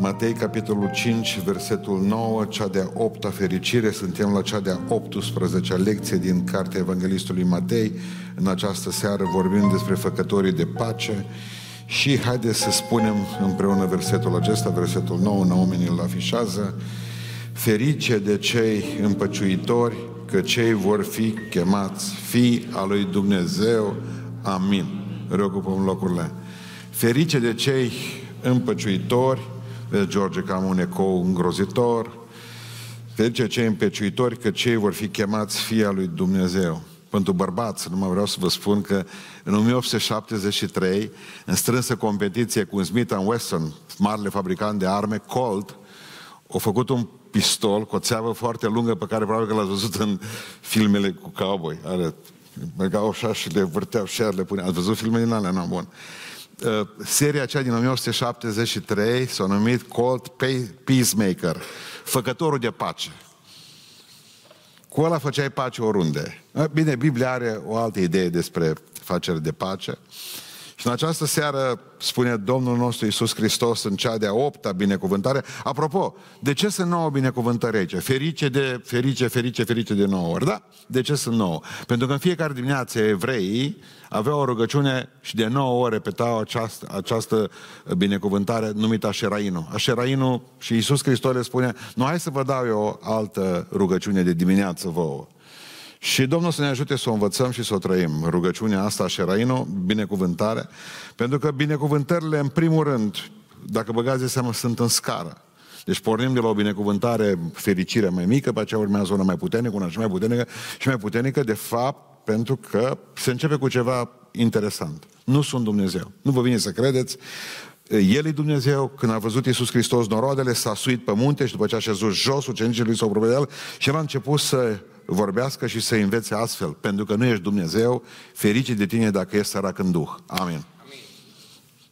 Matei, capitolul 5, versetul 9, cea de-a opta fericire. Suntem la cea de-a 18-a lecție din Cartea Evanghelistului Matei. În această seară vorbim despre făcătorii de pace și haideți să spunem împreună versetul acesta, versetul 9, Naomi îl afișează. Ferice de cei împăciuitori, că cei vor fi chemați fii al lui Dumnezeu. Amin. Reocupăm locurile. Ferice de cei împăciuitori, Vezi, George, că am un ecou îngrozitor. Ferice cei împeciuitori, că cei vor fi chemați fia lui Dumnezeu. Pentru bărbați, nu mai vreau să vă spun că în 1873, în strânsă competiție cu Smith Wesson, marele fabricant de arme, Colt, au făcut un pistol cu o țeavă foarte lungă pe care probabil că l-ați văzut în filmele cu cowboy. Are, mergeau așa și le vârteau și le pune. Ați văzut filmele din alea? Nu, bun. Uh, seria aceea din 1973 s-a numit Cold Peacemaker, făcătorul de pace. Cu ăla făceai pace oriunde. Uh, bine, Biblia are o altă idee despre facere de pace. Uh, și în această seară spune Domnul nostru Iisus Hristos în cea de-a opta binecuvântare. Apropo, de ce sunt nouă binecuvântări aici? Ferice de, ferice, ferice, ferice de nouă ori, da? De ce sunt nouă? Pentru că în fiecare dimineață evreii aveau o rugăciune și de nouă ore repetau această, această binecuvântare numită Așerainu. Așerainu și Iisus Hristos le spune, nu hai să vă dau eu o altă rugăciune de dimineață vouă. Și Domnul să ne ajute să o învățăm și să o trăim. Rugăciunea asta, Șeraino, binecuvântare, pentru că binecuvântările, în primul rând, dacă băgați de seamă, sunt în scară. Deci pornim de la o binecuvântare, fericire mai mică, pe aceea urmează una mai puternică, una și mai puternică și mai puternică, de fapt, pentru că se începe cu ceva interesant. Nu sunt Dumnezeu. Nu vă vine să credeți. El e Dumnezeu, când a văzut Iisus Hristos noroadele, s-a suit pe munte și după ce a șezut jos, ucenicii lui s-au el și el a început să vorbească și să învețe astfel, pentru că nu ești Dumnezeu, ferice de tine dacă ești sărac în Duh. Amin.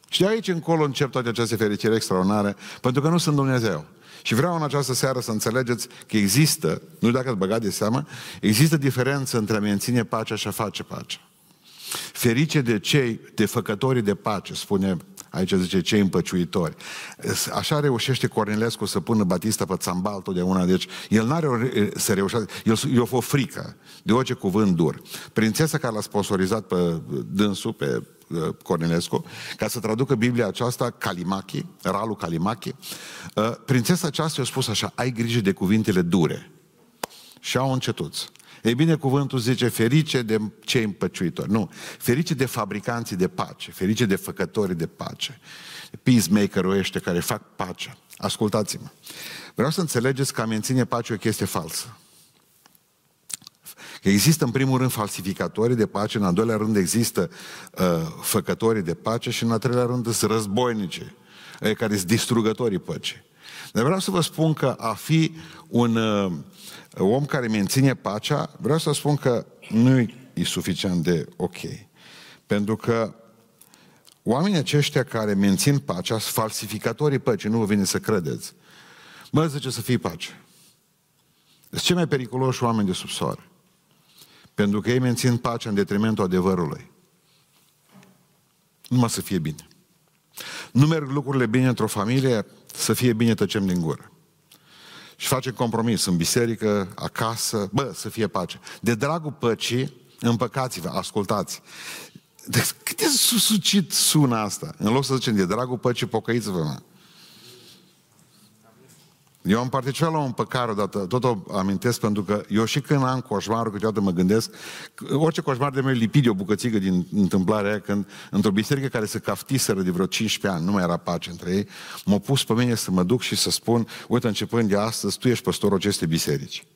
Și de aici încolo încep toate aceste fericiri extraordinare, pentru că nu sunt Dumnezeu. Și vreau în această seară să înțelegeți că există, nu dacă ați băgat de seamă, există diferență între a menține pacea și a face pacea. Ferice de cei, de făcătorii de pace, spune Aici zice cei împăciuitori. Așa reușește Cornelescu să pună Batista pe țambal totdeauna. Deci el n-are să reușească. El i-a fost frică de orice cuvânt dur. Prințesa care l-a sponsorizat pe dânsul, pe uh, Cornelescu, ca să traducă Biblia aceasta, Calimachi, Ralu Calimachi, uh, prințesa aceasta i-a spus așa, ai grijă de cuvintele dure. Și au încetuți. Ei bine, cuvântul zice ferice de cei împăciuitori. Nu, ferice de fabricanții de pace, ferice de făcători de pace. Peacemaker-ul ăștia care fac pace. Ascultați-mă. Vreau să înțelegeți că a menține pace o chestie falsă. Că există în primul rând falsificatorii de pace, în al doilea rând există uh, făcătorii de pace și în al treilea rând sunt războinice, care sunt distrugătorii păcii. Dar vreau să vă spun că a fi un uh, om care menține pacea, vreau să spun că nu e suficient de ok. Pentru că oamenii aceștia care mențin pacea sunt falsificatorii păcii, nu vă vine să credeți. Mă zice să fii pace. Sunt cei mai periculoși oameni de sub soare. Pentru că ei mențin pacea în detrimentul adevărului. Numai să fie bine. Nu merg lucrurile bine într-o familie, să fie bine tăcem din gură și face compromis în biserică, acasă, bă, să fie pace. De dragul păcii, împăcați-vă, ascultați. De cât de susucit sună asta? În loc să zicem, de dragul păcii, pocăiți-vă, mă. Eu am participat la un păcar odată, tot o amintesc pentru că eu și când am coșmarul, câteodată mă gândesc, orice coșmar de meu lipi de o bucățică din întâmplarea aia, când într-o biserică care se caftiseră de vreo 15 ani, nu mai era pace între ei, m-a pus pe mine să mă duc și să spun, uite, începând de astăzi, tu ești păstorul acestei biserici.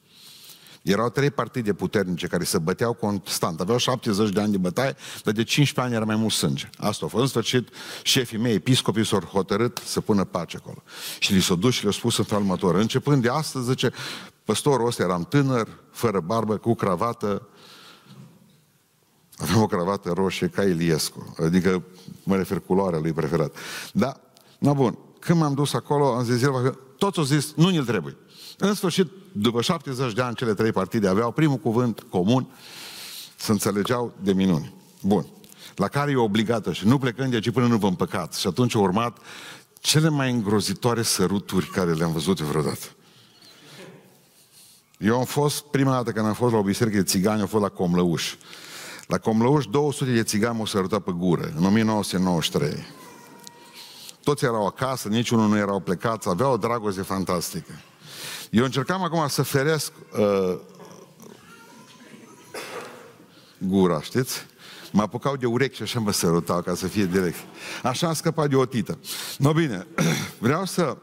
Erau trei partide puternice care se băteau constant. Aveau 70 de ani de bătaie, dar de 15 ani era mai mult sânge. Asta a fost. În sfârșit, șefii mei, episcopii, s-au hotărât să pună pace acolo. Și li s-au dus și le-au spus în felul următor. Începând de astăzi, zice, păstorul ăsta eram tânăr, fără barbă, cu cravată, aveam o cravată roșie ca Iliescu. Adică mă refer culoarea lui preferat. Da, na bun. Când m-am dus acolo, am zis, el, toți au zis, nu ni-l trebuie. În sfârșit, după 70 de ani, cele trei partide aveau primul cuvânt comun, să înțelegeau de minuni. Bun. La care e obligată și nu plecând de aici până nu vă împăcați. Și atunci a urmat cele mai îngrozitoare săruturi care le-am văzut vreodată. Eu am fost, prima dată când am fost la o biserică de țigani, am fost la Comlăuș. La Comlăuș 200 de țigani m-au sărutat pe gură, în 1993. Toți erau acasă, niciunul nu erau plecați, aveau o dragoste fantastică. Eu încercam acum să feresc uh, gura, știți? Mă apucau de urechi și așa mă sărutau ca să fie direct. Așa am scăpat de o tită. No bine, vreau să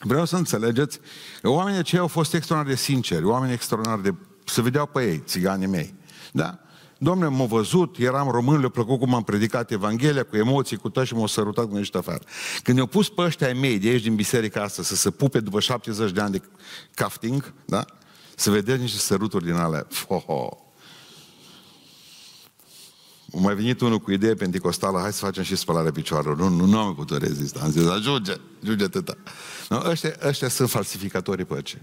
vreau să înțelegeți că oamenii aceia au fost extraordinar de sinceri, oameni extraordinar de... să vedeau pe ei, țiganii mei. Da? Domnule, m-au văzut, eram român, le-a plăcut cum am predicat Evanghelia, cu emoții, cu tot și m-au sărutat cu niște afară. Când i-au pus pe ăștia mei de aici din biserica asta să se pupe după 70 de ani de cafting, da? Să vedeți niște săruturi din alea. Ho-ho. A mai venit unul cu idee pentecostală, hai să facem și spălarea picioarelor. Nu, nu, nu am putut rezista. Am zis, ajunge, ajunge atâta. No, ăștia, ăștia sunt falsificatorii păcii.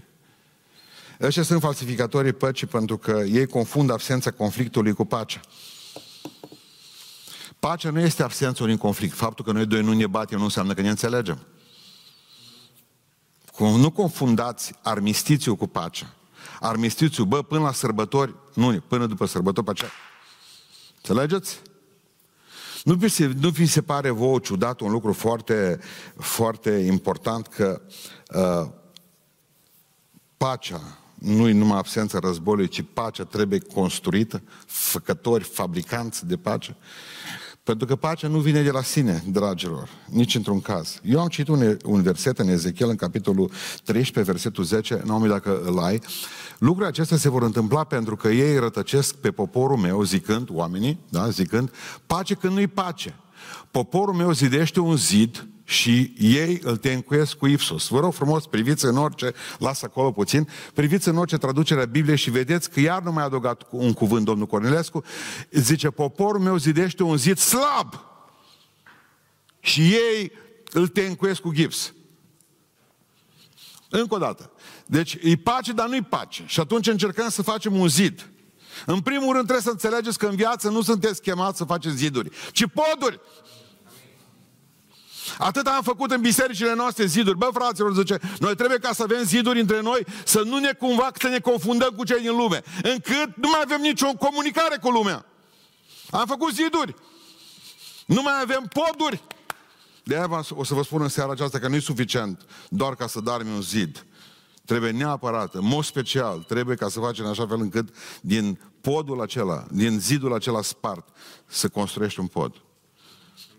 Ăștia sunt falsificatorii păcii pentru că ei confundă absența conflictului cu pacea. Pacea nu este absența unui conflict. Faptul că noi doi nu ne batem nu înseamnă că ne înțelegem. Nu confundați armistițiul cu pacea. Armistițiul, bă, până la sărbători, nu, până după sărbători, pacea. Înțelegeți? Nu vi, se, nu vi se pare vouă ciudat un lucru foarte, foarte important că uh, pacea nu e numai absența războiului, ci pacea trebuie construită, făcători, fabricanți de pace. Pentru că pacea nu vine de la sine, dragilor, nici într-un caz. Eu am citit un, un verset în Ezechiel, în capitolul 13, versetul 10, nu am dacă îl ai. Lucrurile acestea se vor întâmpla pentru că ei rătăcesc pe poporul meu, zicând, oamenii, da, zicând, pace când nu-i pace. Poporul meu zidește un zid și ei îl tencuiesc cu Ipsos. Vă rog frumos, priviți în orice, lasă acolo puțin, priviți în orice traducere a Bibliei și vedeți că iar nu mai a adăugat un cuvânt domnul Cornelescu, zice, poporul meu zidește un zid slab și ei îl tencuiesc cu gips. Încă o dată. Deci e pace, dar nu-i pace. Și atunci încercăm să facem un zid. În primul rând trebuie să înțelegeți că în viață nu sunteți chemați să faceți ziduri, ci poduri. Atât am făcut în bisericile noastre ziduri. Bă, fraților, zice, noi trebuie ca să avem ziduri între noi, să nu ne cumva să ne confundăm cu cei din lume. Încât nu mai avem nicio comunicare cu lumea. Am făcut ziduri. Nu mai avem poduri. De aia o să vă spun în seara aceasta că nu e suficient doar ca să darmi un zid. Trebuie neapărat, în mod special, trebuie ca să facem în așa fel încât din podul acela, din zidul acela spart, să construiești un pod.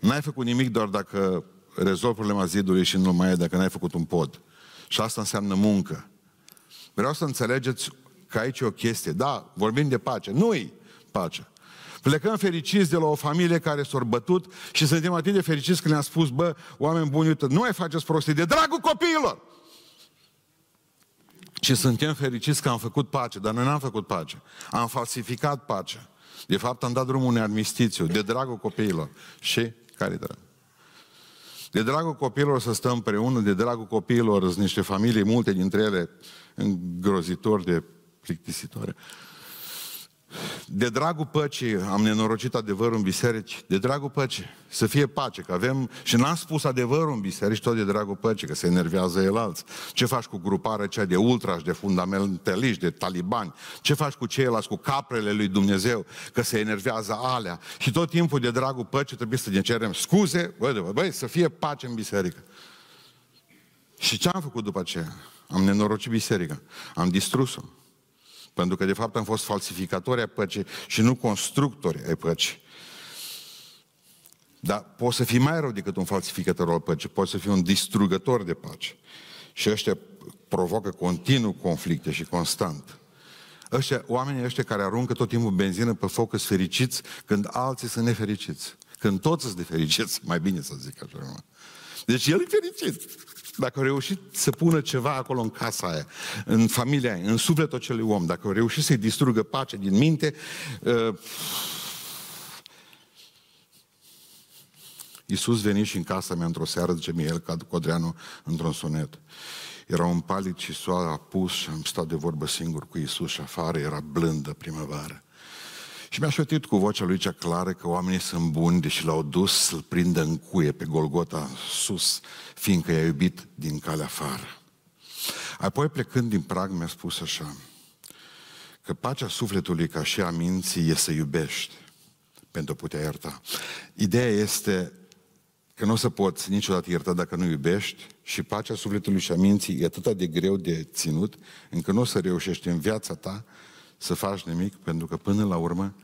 N-ai făcut nimic doar dacă rezolvi problema zidului și nu mai e dacă n-ai făcut un pod. Și asta înseamnă muncă. Vreau să înțelegeți că aici e o chestie. Da, vorbim de pace. Nu-i pace. Plecăm fericiți de la o familie care s-a bătut și suntem atât de fericiți că le-am spus, bă, oameni buni, uite, nu mai faceți prostii, de dragul copiilor! Și suntem fericiți că am făcut pace, dar noi n-am făcut pace. Am falsificat pacea. De fapt, am dat drumul unui armistițiu, de dragul copiilor. Și care drag? De dragul copiilor să stăm împreună, de dragul copiilor sunt niște familii, multe dintre ele îngrozitori de plictisitoare. De dragul păcii am nenorocit adevărul în biserici, de dragul păcii, să fie pace, că avem, și n-am spus adevărul în biserici, tot de dragul păcii, că se enervează el alți. Ce faci cu gruparea cea de ultrași, de fundamentaliști, de talibani? Ce faci cu ceilalți, cu caprele lui Dumnezeu, că se enervează alea? Și tot timpul de dragul păcii trebuie să ne cerem scuze, băi, băi, să fie pace în biserică. Și ce am făcut după aceea? Am nenorocit biserica, am distrus-o. Pentru că, de fapt, am fost falsificatori ai păcii și nu constructori ai păcii. Dar poți să fii mai rău decât un falsificator al păcii, poți să fii un distrugător de pace. Și ăștia provoacă continuu conflicte și constant. Ăștia, oamenii ăștia care aruncă tot timpul benzină pe foc sunt fericiți când alții sunt nefericiți. Când toți sunt nefericiți, mai bine să zic așa. Deci el e fericit dacă au reușit să pună ceva acolo în casa aia, în familia aia, în sufletul acelui om, dacă au reușit să-i distrugă pace din minte, uh, Iisus veni și în casa mea într-o seară, zice Miel Codreanu, într-un sunet. Era un palit și soare apus și am stat de vorbă singur cu Iisus și afară era blândă primăvară. Și mi-a șotit cu vocea lui cea clară că oamenii sunt buni, deși l-au dus să-l prindă în cuie pe Golgota sus, fiindcă i-a iubit din calea afară. Apoi plecând din prag mi-a spus așa, că pacea sufletului ca și a minții e să iubești pentru a putea ierta. Ideea este că nu o să poți niciodată ierta dacă nu iubești și pacea sufletului și a minții e atât de greu de ținut încât nu o să reușești în viața ta să faci nimic pentru că până la urmă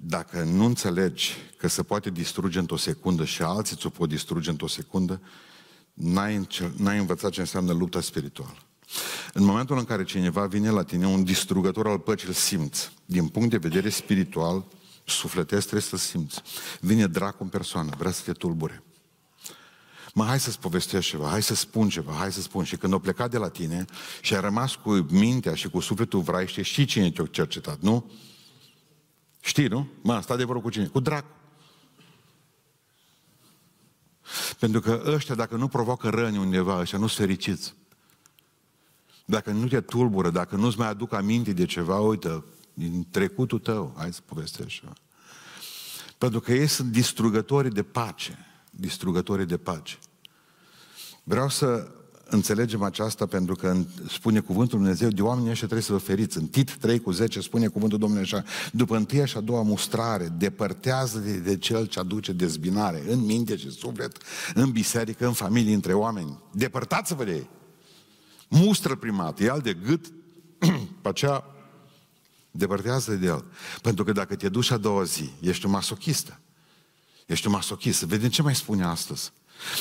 dacă nu înțelegi că se poate distruge într-o secundă și alții ți-o pot distruge într-o secundă, n-ai, n-ai învățat ce înseamnă lupta spirituală. În momentul în care cineva vine la tine, un distrugător al păcii îl simți. Din punct de vedere spiritual, sufletesc trebuie să simți. Vine dracu în persoană, vrea să te tulbure. Mă, hai să-ți povestesc ceva, hai să spun ceva, hai să spun. Și când o plecat de la tine și a rămas cu mintea și cu sufletul vraiște, știi cine te-a cercetat, nu? Știi, nu? Mă, sta de vorbă cu cine? Cu dracu. Pentru că ăștia, dacă nu provoacă răni undeva, ăștia nu sunt fericiți. Dacă nu te tulbură, dacă nu-ți mai aduc aminte de ceva, uite, din trecutul tău, hai să povestești ceva. Pentru că ei sunt distrugători de pace. Distrugători de pace. Vreau să înțelegem aceasta pentru că spune cuvântul Dumnezeu, de oamenii ăștia trebuie să vă feriți. În Tit 3 cu 10 spune cuvântul Domnului așa, după întâia și a doua mustrare, depărtează de, de cel ce aduce dezbinare în minte și suflet, în biserică, în familie, între oameni. Depărtați-vă de ei. Mustră primat, ia de gât, pe aceea depărtează de el. Pentru că dacă te duci a doua zi, ești o masochistă. Ești o masochistă. Vedem ce mai spune astăzi.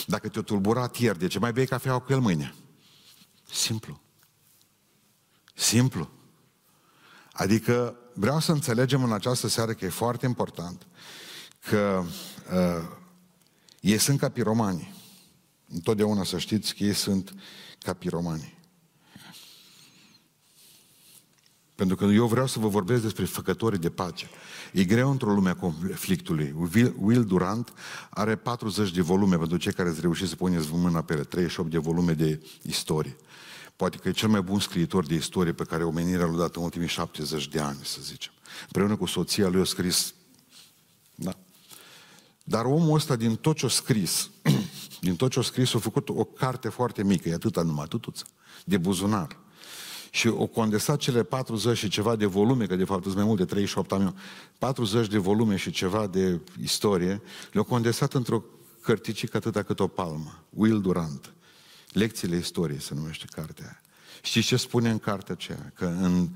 Dacă te-o tulburat ieri, de ce mai bei cafea cu el mâine? Simplu. Simplu. Adică vreau să înțelegem în această seară că e foarte important că uh, ei sunt ca piromani. Întotdeauna să știți că ei sunt ca piromani. Pentru că eu vreau să vă vorbesc despre făcătorii de pace. E greu într-o lume a conflictului. Will Durant are 40 de volume pentru cei care ați reușit să puneți mâna pe ele, 38 de volume de istorie. Poate că e cel mai bun scriitor de istorie pe care omenirea l-a dat în ultimii 70 de ani, să zicem. Împreună cu soția lui a scris. Da. Dar omul ăsta, din tot ce a scris, din tot ce a scris, a făcut o carte foarte mică, e atâta numai, atâtuță, de buzunar și o condensat cele 40 și ceva de volume, că de fapt sunt mai mult de 38 ani, 40 de volume și ceva de istorie, le-au condensat într-o cărticică atâta cât o palmă. Will Durant. Lecțiile istoriei se numește cartea aia. Știți ce spune în cartea aceea? Că în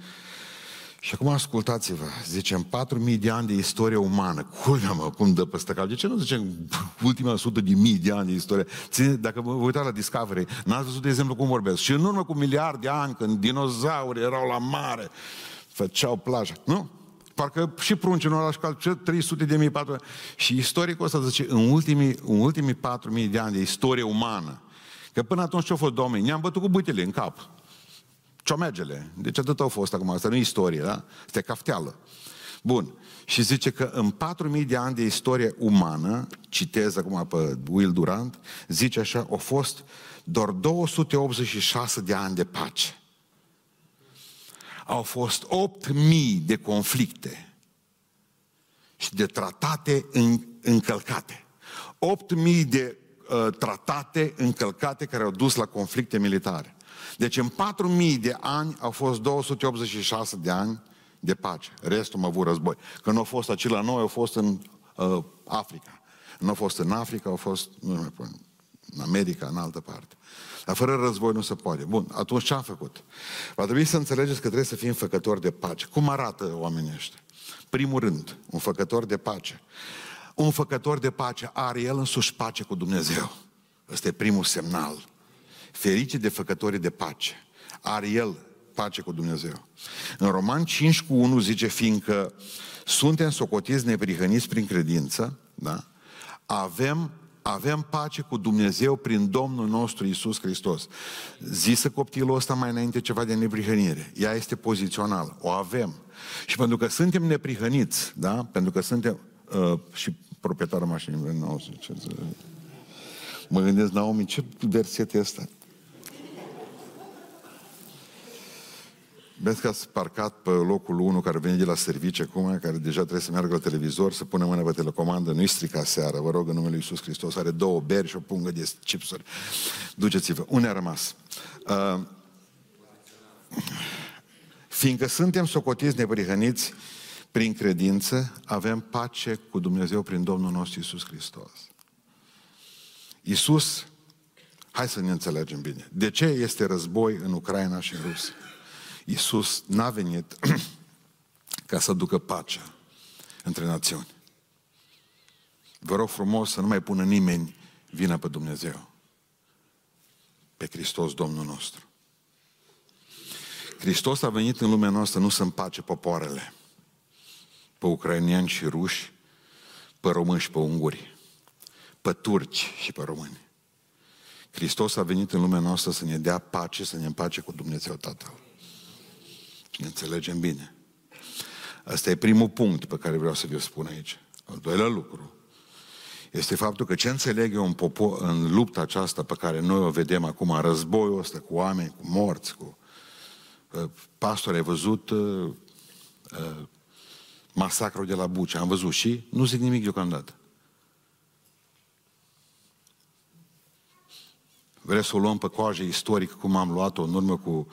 și acum ascultați-vă, zicem 4.000 de ani de istorie umană. Culmea mă, cum dă peste cap. De ce nu zicem ultima sută de mii de ani de istorie? Ține, dacă vă uitați la Discovery, n-ați văzut, de exemplu, cum vorbesc. Și în urmă cu miliarde de ani, când dinozauri erau la mare, făceau plajă. Nu? Parcă și prunci în oraș cal, 300 de mii, 400 Și istoricul ăsta zice, în ultimii, în ultimii 4.000 de ani de istorie umană, că până atunci ce-au fost domnii? Ne-am bătut cu bâtele în cap ciomegele. Deci atât au fost acum, asta nu e istorie, da? Asta e cafteală. Bun. Și zice că în 4.000 de ani de istorie umană, citez acum pe Will Durant, zice așa, au fost doar 286 de ani de pace. Au fost 8.000 de conflicte și de tratate în, încălcate. 8.000 de uh, tratate încălcate care au dus la conflicte militare. Deci în 4000 de ani au fost 286 de ani de pace. Restul m-a avut război. Când nu au fost aici la noi, au fost în uh, Africa. Nu au fost în Africa, au fost, nu mai pun, în America, în altă parte. Dar fără război nu se poate. Bun, atunci ce am făcut? Va trebui să înțelegeți că trebuie să fim făcători de pace. Cum arată oamenii ăștia? Primul rând, un făcător de pace. Un făcător de pace are el însuși pace cu Dumnezeu. Ăsta e primul semnal ferice de făcătorii de pace. Are el pace cu Dumnezeu. În Roman 5 cu 1 zice, fiindcă suntem socotiți neprihăniți prin credință, da? avem, avem pace cu Dumnezeu prin Domnul nostru Isus Hristos. Zisă copilul ăsta mai înainte ceva de neprihănire. Ea este pozițională. O avem. Și pentru că suntem neprihăniți, da? pentru că suntem uh, și proprietarul mașinii, nu, ce, mă gândesc, Naomi, ce verset e ăsta? Vezi că ați parcat pe locul 1 care vine de la serviciu acum, care deja trebuie să meargă la televizor, să pună mâna pe telecomandă, nu-i strica seara, vă rog în numele Lui Iisus Hristos, are două beri și o pungă de chipsuri. Duceți-vă. Unde a rămas? Uh, fiindcă suntem socotiți neprihăniți prin credință, avem pace cu Dumnezeu prin Domnul nostru Iisus Hristos. Iisus, hai să ne înțelegem bine, de ce este război în Ucraina și în Rusia? Iisus n-a venit ca să ducă pacea între națiuni. Vă rog frumos să nu mai pună nimeni vina pe Dumnezeu. Pe Hristos Domnul nostru. Hristos a venit în lumea noastră nu să împace popoarele, pe ucrainieni și ruși, pe români și pe unguri, pe turci și pe români. Hristos a venit în lumea noastră să ne dea pace, să ne împace cu Dumnezeu Tatăl. Ne înțelegem bine. Asta e primul punct pe care vreau să vi-o spun aici. Al doilea lucru este faptul că ce înțeleg eu în, popor, în lupta aceasta pe care noi o vedem acum, războiul ăsta cu oameni, cu morți, cu uh, pastori, ai văzut uh, uh, masacrul de la Bucea, am văzut și nu zic nimic deocamdată. Vreau să o luăm pe coajă istorică cum am luat-o în urmă cu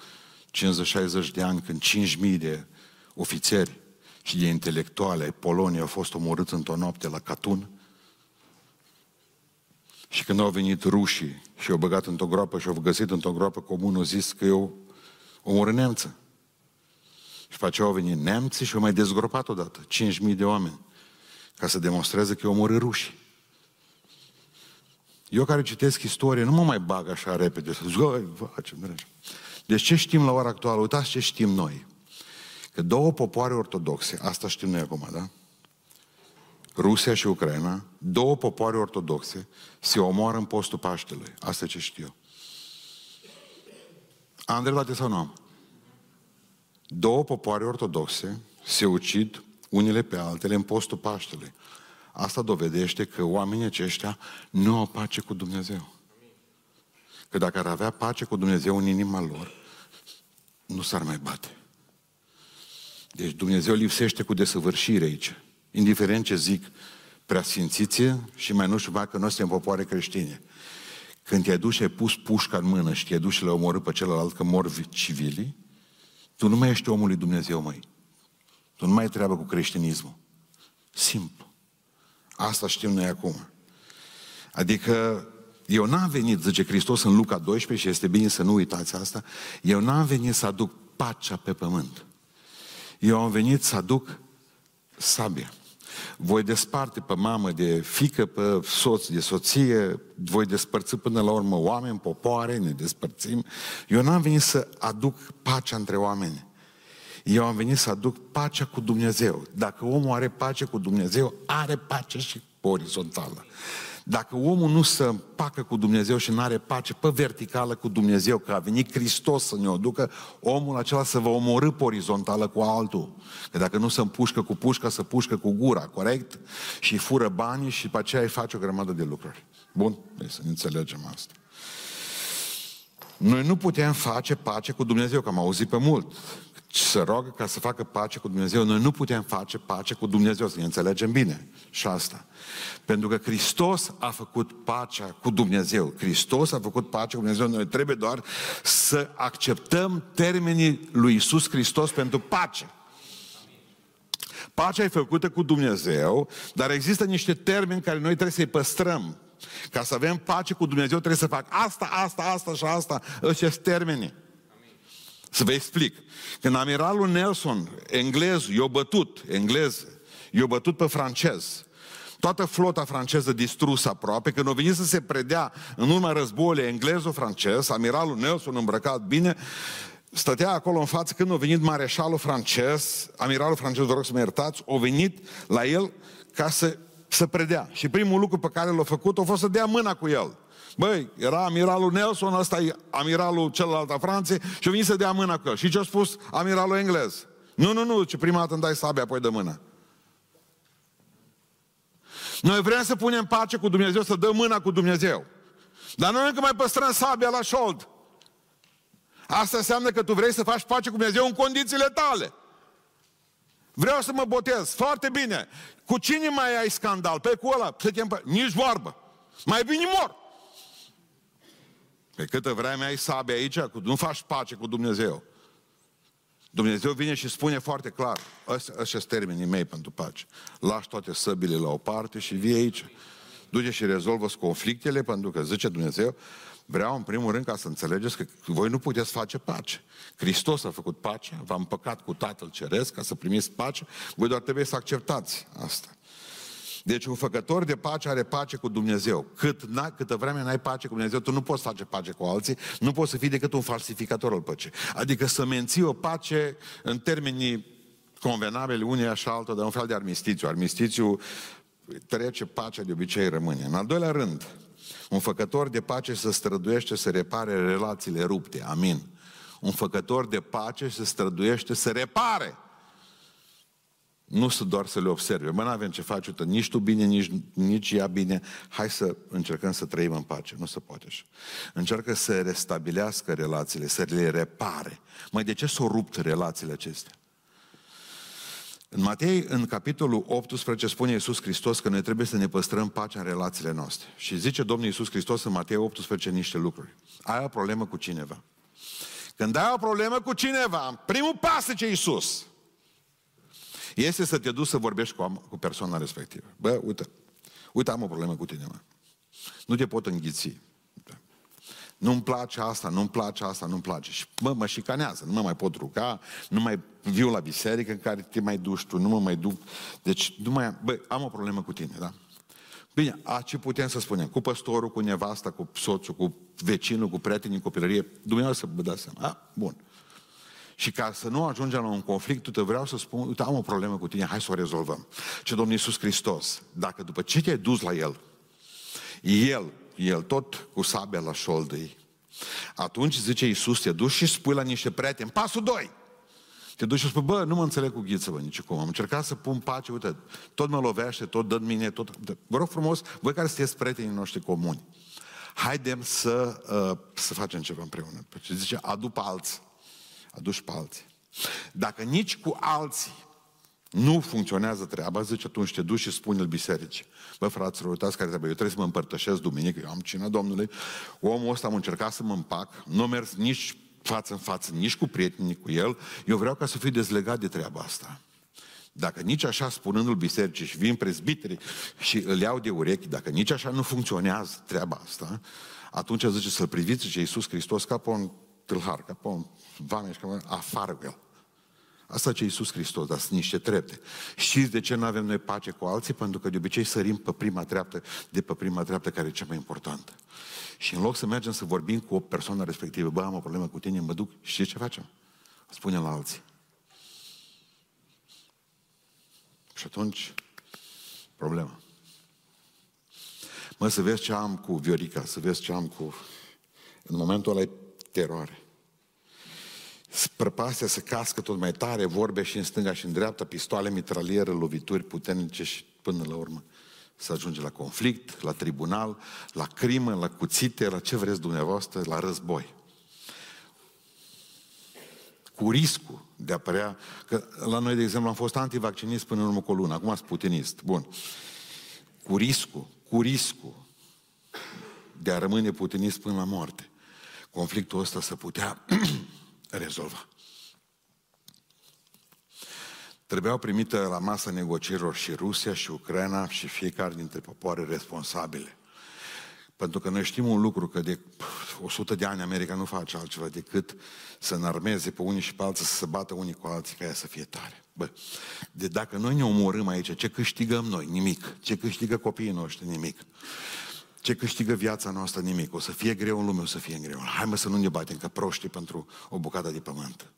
50-60 de ani, când 5.000 de ofițeri și de intelectuale ai Poloniei au fost omorâți într-o noapte la Catun, și când au venit rușii și au băgat într-o groapă și au găsit într-o groapă comună, au zis că eu omoră neamță. Și pe aceea au venit neamții și au mai dezgropat odată 5.000 de oameni ca să demonstreze că omoră rușii. Eu care citesc istorie nu mă mai bag așa repede să zic, facem, dragi. Deci ce știm la ora actuală? Uitați ce știm noi. Că două popoare ortodoxe, asta știm noi acum, da? Rusia și Ucraina, două popoare ortodoxe, se omoară în postul Paștelui. Asta ce știu. Am dreptate sau nu am? Două popoare ortodoxe se ucid unele pe altele în postul Paștelui. Asta dovedește că oamenii aceștia nu au pace cu Dumnezeu. Că dacă ar avea pace cu Dumnezeu în inima lor, nu s-ar mai bate. Deci Dumnezeu lipsește cu desăvârșire aici. Indiferent ce zic preasfințiție și mai nu știu că noi suntem popoare creștine. Când te-ai dus și ai pus pușca în mână și te-ai dus și le omorât pe celălalt că mor civilii, tu nu mai ești omul lui Dumnezeu, mai. Tu nu mai ai treabă cu creștinismul. Simplu. Asta știm noi acum. Adică eu n-am venit, zice Hristos în Luca 12 și este bine să nu uitați asta, eu n-am venit să aduc pacea pe pământ. Eu am venit să aduc sabia. Voi desparte pe mamă de fică, pe soț de soție, voi despărți până la urmă oameni, popoare, ne despărțim. Eu n-am venit să aduc pacea între oameni. Eu am venit să aduc pacea cu Dumnezeu. Dacă omul are pace cu Dumnezeu, are pace și orizontală. Dacă omul nu se împacă cu Dumnezeu și nu are pace pe verticală cu Dumnezeu, că a venit Hristos să ne o ducă, omul acela să vă omorâ pe orizontală cu altul. Că dacă nu se împușcă cu pușca, să pușcă cu gura, corect? Și fură banii și pe aceea îi face o grămadă de lucruri. Bun? Deci să ne înțelegem asta. Noi nu putem face pace cu Dumnezeu, că am auzit pe mult să roagă ca să facă pace cu Dumnezeu. Noi nu putem face pace cu Dumnezeu, să ne înțelegem bine. Și asta. Pentru că Hristos a făcut pacea cu Dumnezeu. Hristos a făcut pacea cu Dumnezeu. Noi trebuie doar să acceptăm termenii lui Isus Hristos pentru pace. Pacea e făcută cu Dumnezeu, dar există niște termeni care noi trebuie să-i păstrăm. Ca să avem pace cu Dumnezeu trebuie să fac asta, asta, asta și asta. Ăștia sunt termenii. Să vă explic. Când amiralul Nelson, englez, i-a bătut, englez, i-a bătut pe francez, toată flota franceză distrusă aproape, când a venit să se predea în urma războiului englezul-francez, amiralul Nelson îmbrăcat bine, stătea acolo în față când a venit mareșalul francez, amiralul francez, vă rog să mă iertați, a venit la el ca să, să predea. Și primul lucru pe care l-a făcut a fost să dea mâna cu el. Băi, era amiralul Nelson, ăsta e amiralul celălalt a Franței și a venit să dea mâna cu el. Și ce a spus amiralul englez? Nu, nu, nu, ce prima dată îmi dai sabia, apoi de mână. Noi vrem să punem pace cu Dumnezeu, să dăm mâna cu Dumnezeu. Dar noi încă mai păstrăm sabia la șold. Asta înseamnă că tu vrei să faci pace cu Dumnezeu în condițiile tale. Vreau să mă botez. Foarte bine. Cu cine mai ai scandal? Pe cu ăla. Se chem pe... Nici vorbă. Mai bine mor. Pe câtă vreme ai sabie aici, nu faci pace cu Dumnezeu. Dumnezeu vine și spune foarte clar, ăștia sunt termenii mei pentru pace. Lași toate săbile la o parte și vii aici. Duce și rezolvă conflictele, pentru că zice Dumnezeu, vreau în primul rând ca să înțelegeți că voi nu puteți face pace. Hristos a făcut pace, v-a împăcat cu Tatăl Ceresc ca să primiți pace, voi doar trebuie să acceptați asta. Deci un făcător de pace are pace cu Dumnezeu. Cât, n câtă vreme n-ai pace cu Dumnezeu, tu nu poți face pace cu alții, nu poți să fii decât un falsificator al păcii. Adică să menții o pace în termenii convenabili unii și altul, de un fel de armistițiu. Armistițiu trece, pacea de obicei rămâne. În al doilea rând, un făcător de pace se străduiește să repare relațiile rupte. Amin. Un făcător de pace se străduiește să repare nu să doar să le observe. Mă, n-avem ce face, uite, nici tu bine, nici, nici ea bine. Hai să încercăm să trăim în pace. Nu se poate așa. Încearcă să restabilească relațiile, să le repare. Mai de ce s-au rupt relațiile acestea? În Matei, în capitolul 18, spune Iisus Hristos că noi trebuie să ne păstrăm pacea în relațiile noastre. Și zice Domnul Iisus Hristos în Matei 18 niște lucruri. Ai o problemă cu cineva. Când ai o problemă cu cineva, primul pas ce Iisus este să te duci să vorbești cu, cu persoana respectivă. Bă, uite, uite, am o problemă cu tine, mă. Nu te pot înghiți. Nu-mi place asta, nu-mi place asta, nu-mi place. Și mă, mă șicanează, nu mă mai pot ruga, nu mai viu la biserică în care te mai duci tu, nu mă mai duc. Deci, nu mai am, bă, am o problemă cu tine, da? Bine, a ce putem să spunem? Cu păstorul, cu nevasta, cu soțul, cu vecinul, cu prietenii, copilărie, dumneavoastră vă dați seama. A, bun. Și ca să nu ajungem la un conflict, te vreau să spun, uite, am o problemă cu tine, hai să o rezolvăm. Ce Domnul Iisus Hristos, dacă după ce te-ai dus la El, El, El tot cu sabia la șoldăi, atunci zice Iisus, te duci și spui la niște prieteni, pasul 2, te duci și spui, bă, nu mă înțeleg cu ghiță, bă, nici cum. Am încercat să pun pace, uite, tot mă lovește, tot dă mine, tot... Vă rog frumos, voi care sunteți prietenii noștri comuni, haidem să, uh, să facem ceva împreună. Pentru că zice, adu pe alții aduci pe alții. Dacă nici cu alții nu funcționează treaba, zice, atunci te duci și spune-l bisericii. Bă, fraților, uitați care trebuie. Eu trebuie să mă împărtășesc duminică, eu am cina Domnului. Omul ăsta am încercat să mă împac, nu am mers nici față în față, nici cu prietenii cu el. Eu vreau ca să fiu dezlegat de treaba asta. Dacă nici așa, spunându-l bisericii și vin prezbiterii și îl iau de urechi, dacă nici așa nu funcționează treaba asta, atunci zice să-l priviți, ce Iisus Hristos ca pe un tâlhar, ca pe un vameș, ca pe afară cu el. Asta ce Iisus Hristos, dar sunt niște trepte. Știți de ce nu avem noi pace cu alții? Pentru că de obicei sărim pe prima treaptă, de pe prima treaptă care e cea mai importantă. Și în loc să mergem să vorbim cu o persoană respectivă, bă, am o problemă cu tine, mă duc, și ce facem? Spunem la alții. Și atunci, problema. Mă, să vezi ce am cu Viorica, să vezi ce am cu... În momentul ăla e teroare. Prăpastia să cască tot mai tare, vorbe și în stânga și în dreapta, pistoale, mitraliere, lovituri puternice și până la urmă să ajunge la conflict, la tribunal, la crimă, la cuțite, la ce vreți dumneavoastră, la război. Cu riscul de a părea, că la noi, de exemplu, am fost antivaccinist până în urmă cu o lună, acum sunt putinist. Bun. Cu riscul, cu riscul de a rămâne putinist până la moarte conflictul ăsta să putea rezolva. Trebuiau primite la masă negocierilor și Rusia și Ucraina și fiecare dintre popoare responsabile. Pentru că noi știm un lucru, că de 100 de ani America nu face altceva decât să înarmeze pe unii și pe alții, să se bată unii cu alții ca ea să fie tare. Bă, de dacă noi ne omorâm aici, ce câștigăm noi? Nimic. Ce câștigă copiii noștri? Nimic. Ce câștigă viața noastră? Nimic. O să fie greu în lume, o să fie în greu. Hai mă să nu ne batem ca proștii pentru o bucată de pământ.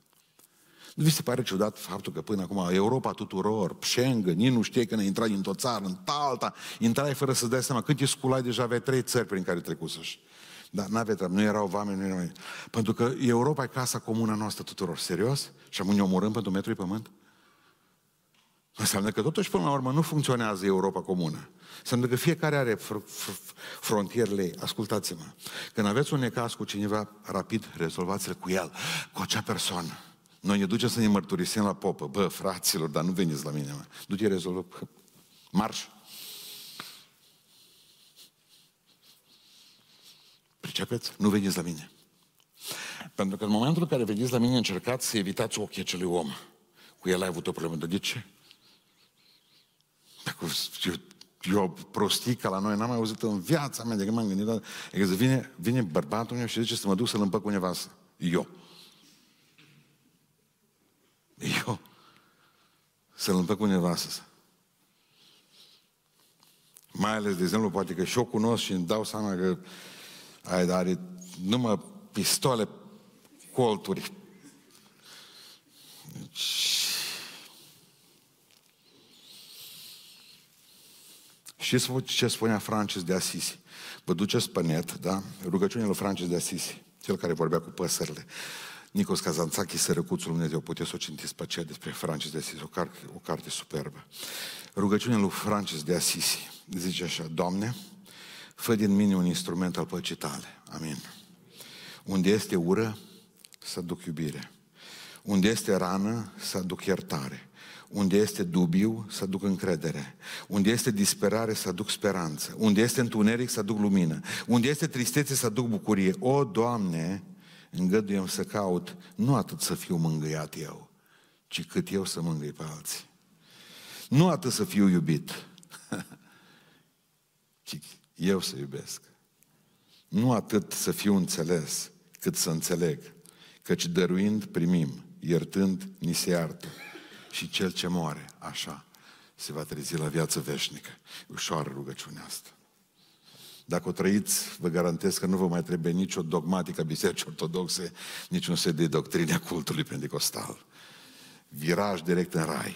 Nu vi se pare ciudat faptul că până acum Europa tuturor, Schengen, nici nu știe când ai intrat dintr-o țară în alta, intrai fără să dai seama cât e sculai, deja aveai trei țări prin care trecusăși. Dar n-avea treabă, nu erau oameni, nu erau... Pentru că Europa e casa comună noastră tuturor. Serios? Și am ne omorâm pentru metru pământ? Înseamnă că totuși până la urmă nu funcționează Europa comună. Înseamnă că fiecare are fr- fr- frontierele ei. Ascultați-mă. Când aveți un necaz cu cineva, rapid rezolvați-l cu el, cu acea persoană. Noi ne ducem să ne mărturisim la popă. Bă, fraților, dar nu veniți la mine. Mă. Du-te, rezolvă. Marș. Pricepeți? Nu veniți la mine. Pentru că în momentul în care veniți la mine, încercați să evitați ochii acelui om. Cu el ai avut o problemă. Dar de ce? Dacă eu, eu prostii ca la noi n-am mai auzit în viața mea de când m-am gândit. Dar, adică vine, vine bărbatul meu și zice să mă duc să-l împăc cu nevastă. Eu. Eu. Să-l împăc cu nevastă. Mai ales, de exemplu, poate că și eu cunosc și îmi dau seama că are, are numai pistole, colturi. Deci... Și ce spunea Francis de Asisi? Vă duceți pe net, da? Rugăciunea lui Francis de Asisi, cel care vorbea cu păsările. Nicos Kazantzaki, Sărăcuțul Dumnezeu, puteți să o citiți pe aceea despre Francis de Asisi, o carte, o carte superbă. Rugăciunea lui Francis de Asisi zice așa, Doamne, fă din mine un instrument al păcii tale. Amin. Unde este ură, să duc iubire. Unde este rană, să aduc iertare. Unde este dubiu, să duc încredere. Unde este disperare, să duc speranță. Unde este întuneric, să duc lumină. Unde este tristețe, să duc bucurie. O, Doamne, îngăduiem să caut nu atât să fiu mângâiat eu, ci cât eu să mângâi pe alții. Nu atât să fiu iubit, ci eu să iubesc. Nu atât să fiu înțeles, cât să înțeleg. Căci dăruind, primim, iertând, ni se iartă. Și cel ce moare, așa, se va trezi la viață veșnică. Ușoară rugăciunea asta. Dacă o trăiți, vă garantez că nu vă mai trebuie nicio dogmatică biserici ortodoxe, niciun set de doctrine a cultului pentecostal. Viraj direct în rai.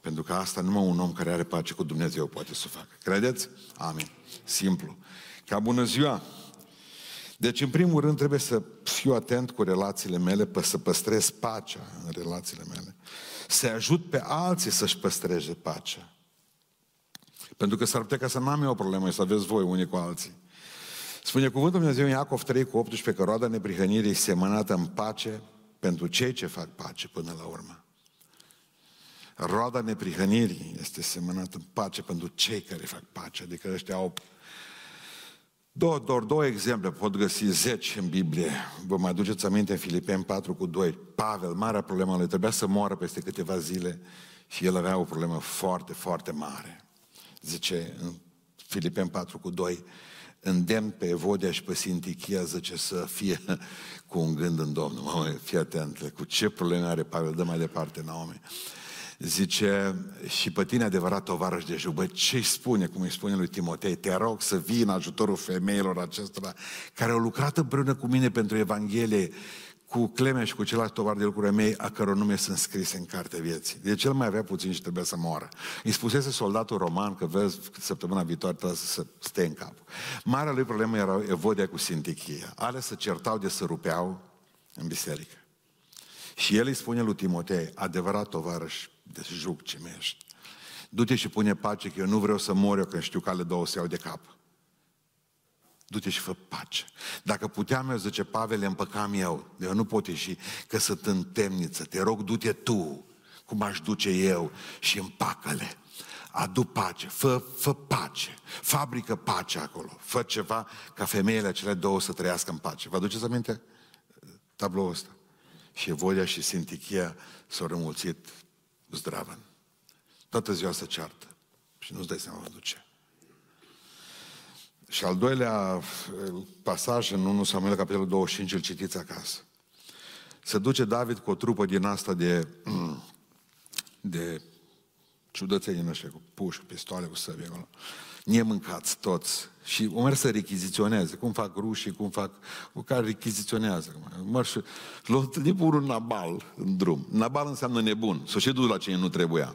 Pentru că asta numai un om care are pace cu Dumnezeu poate să o facă. Credeți? Amin. Simplu. Ca bună ziua! Deci, în primul rând, trebuie să fiu atent cu relațiile mele, să păstrez pacea în relațiile mele. Să ajut pe alții să-și păstreze pacea. Pentru că s-ar putea ca să n-am eu o problemă, să aveți voi unii cu alții. Spune cuvântul Dumnezeu în Iacov 3 cu 18 că roada neprihănirii semănată în pace pentru cei ce fac pace până la urmă. Roada neprihănirii este semănată în pace pentru cei care fac pace, adică ăștia au Două, doar două exemple, pot găsi zeci în Biblie. Vă mai aduceți aminte în Filipeni 4 cu 2. Pavel, marea problemă lui, trebuia să moară peste câteva zile și el avea o problemă foarte, foarte mare. Zice în Filipeni 4 cu 2, îndemn pe Evodia și pe Sintichia, zice, să fie cu un gând în Domnul. Mă, fii atent, cu ce probleme are Pavel, dă mai departe, Naomi. Zice, și pe tine adevărat tovarăș de jubă, ce îi spune, cum îi spune lui Timotei, te rog să vii în ajutorul femeilor acestora care au lucrat împreună cu mine pentru Evanghelie, cu Clemeș și cu celălalt tovar de lucruri mei, a căror nume sunt scrise în cartea vieții. De cel mai avea puțin și trebuia să moară. Îi spusese soldatul roman că vezi, săptămâna viitoare trebuie să stea în cap. Marea lui problemă era Evodia cu Sintichia. Ale să certau de să rupeau în biserică. Și el îi spune lui Timotei, adevărat tovarăș de juc ce ești. Du-te și pune pace, că eu nu vreau să mor eu când știu că ale două se iau de cap. Du-te și fă pace. Dacă puteam eu, zice Pavel, împăcam eu. Eu nu pot ieși, că sunt în temniță. Te rog, du-te tu, cum aș duce eu și împacă-le. Adu pace, fă, fă pace, fabrică pace acolo, fă ceva ca femeile acele două să trăiască în pace. Vă aduceți aminte tabloul ăsta? Și Evolia și Sintichia s-au rămulțit zdravă. Toată ziua se ceartă și nu-ți dai seama de ce. Și al doilea eh, pasaj în 1 Samuel, capitolul 25, îl citiți acasă. Se duce David cu o trupă din asta de, de ciudățenii noștri, cu puși, cu pistoale, cu săbi acolo. Mâncați toți. Și o mers să rechiziționeze, cum fac rușii, cum fac, cu care rechiziționează. Măr și l-a întâlnit un Nabal în drum. Nabal înseamnă nebun, să și dus la cine nu trebuia.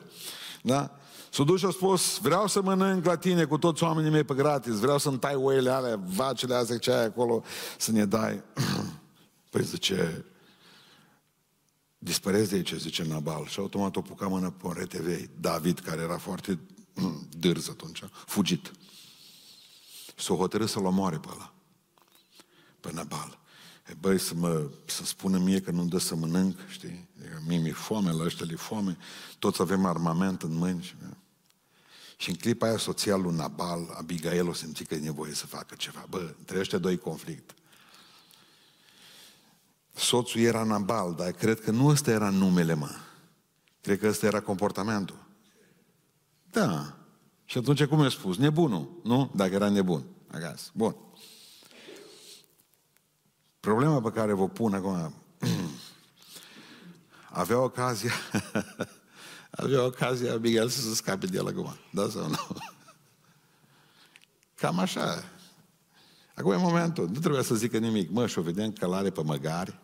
Da? S-a dus și a spus, vreau să mănânc la tine cu toți oamenii mei pe gratis, vreau să-mi tai oile alea, vacile astea ce ai acolo, să ne dai. Păi zice, dispărezi de aici, zice Nabal. Și automat o puca mână pe un RTV. David, care era foarte mm, dârz atunci, fugit. S-o hotărât să-l omoare pe ăla, pe Nabal. E, băi, să mă, să spună mie că nu-mi dă să mănânc, știi? Mie mi-e foame, la ăștia le foame, toți avem armament în mâini. Și, și în clipa aia soția lui Nabal, Abigail, o simți că e nevoie să facă ceva. Bă, între ăștia doi conflict. Soțul era Nabal, dar cred că nu ăsta era numele, mă. Cred că ăsta era comportamentul. Da. Și atunci cum i-a spus? Nebunul, nu? Dacă era nebun. Acasă. Bun. Problema pe care vă pun acum, avea ocazia, avea ocazia Miguel să se scape de el acum, da sau nu? Cam așa. Acum e momentul, nu trebuia să zică nimic. Mă, și-o vedem călare pe măgari,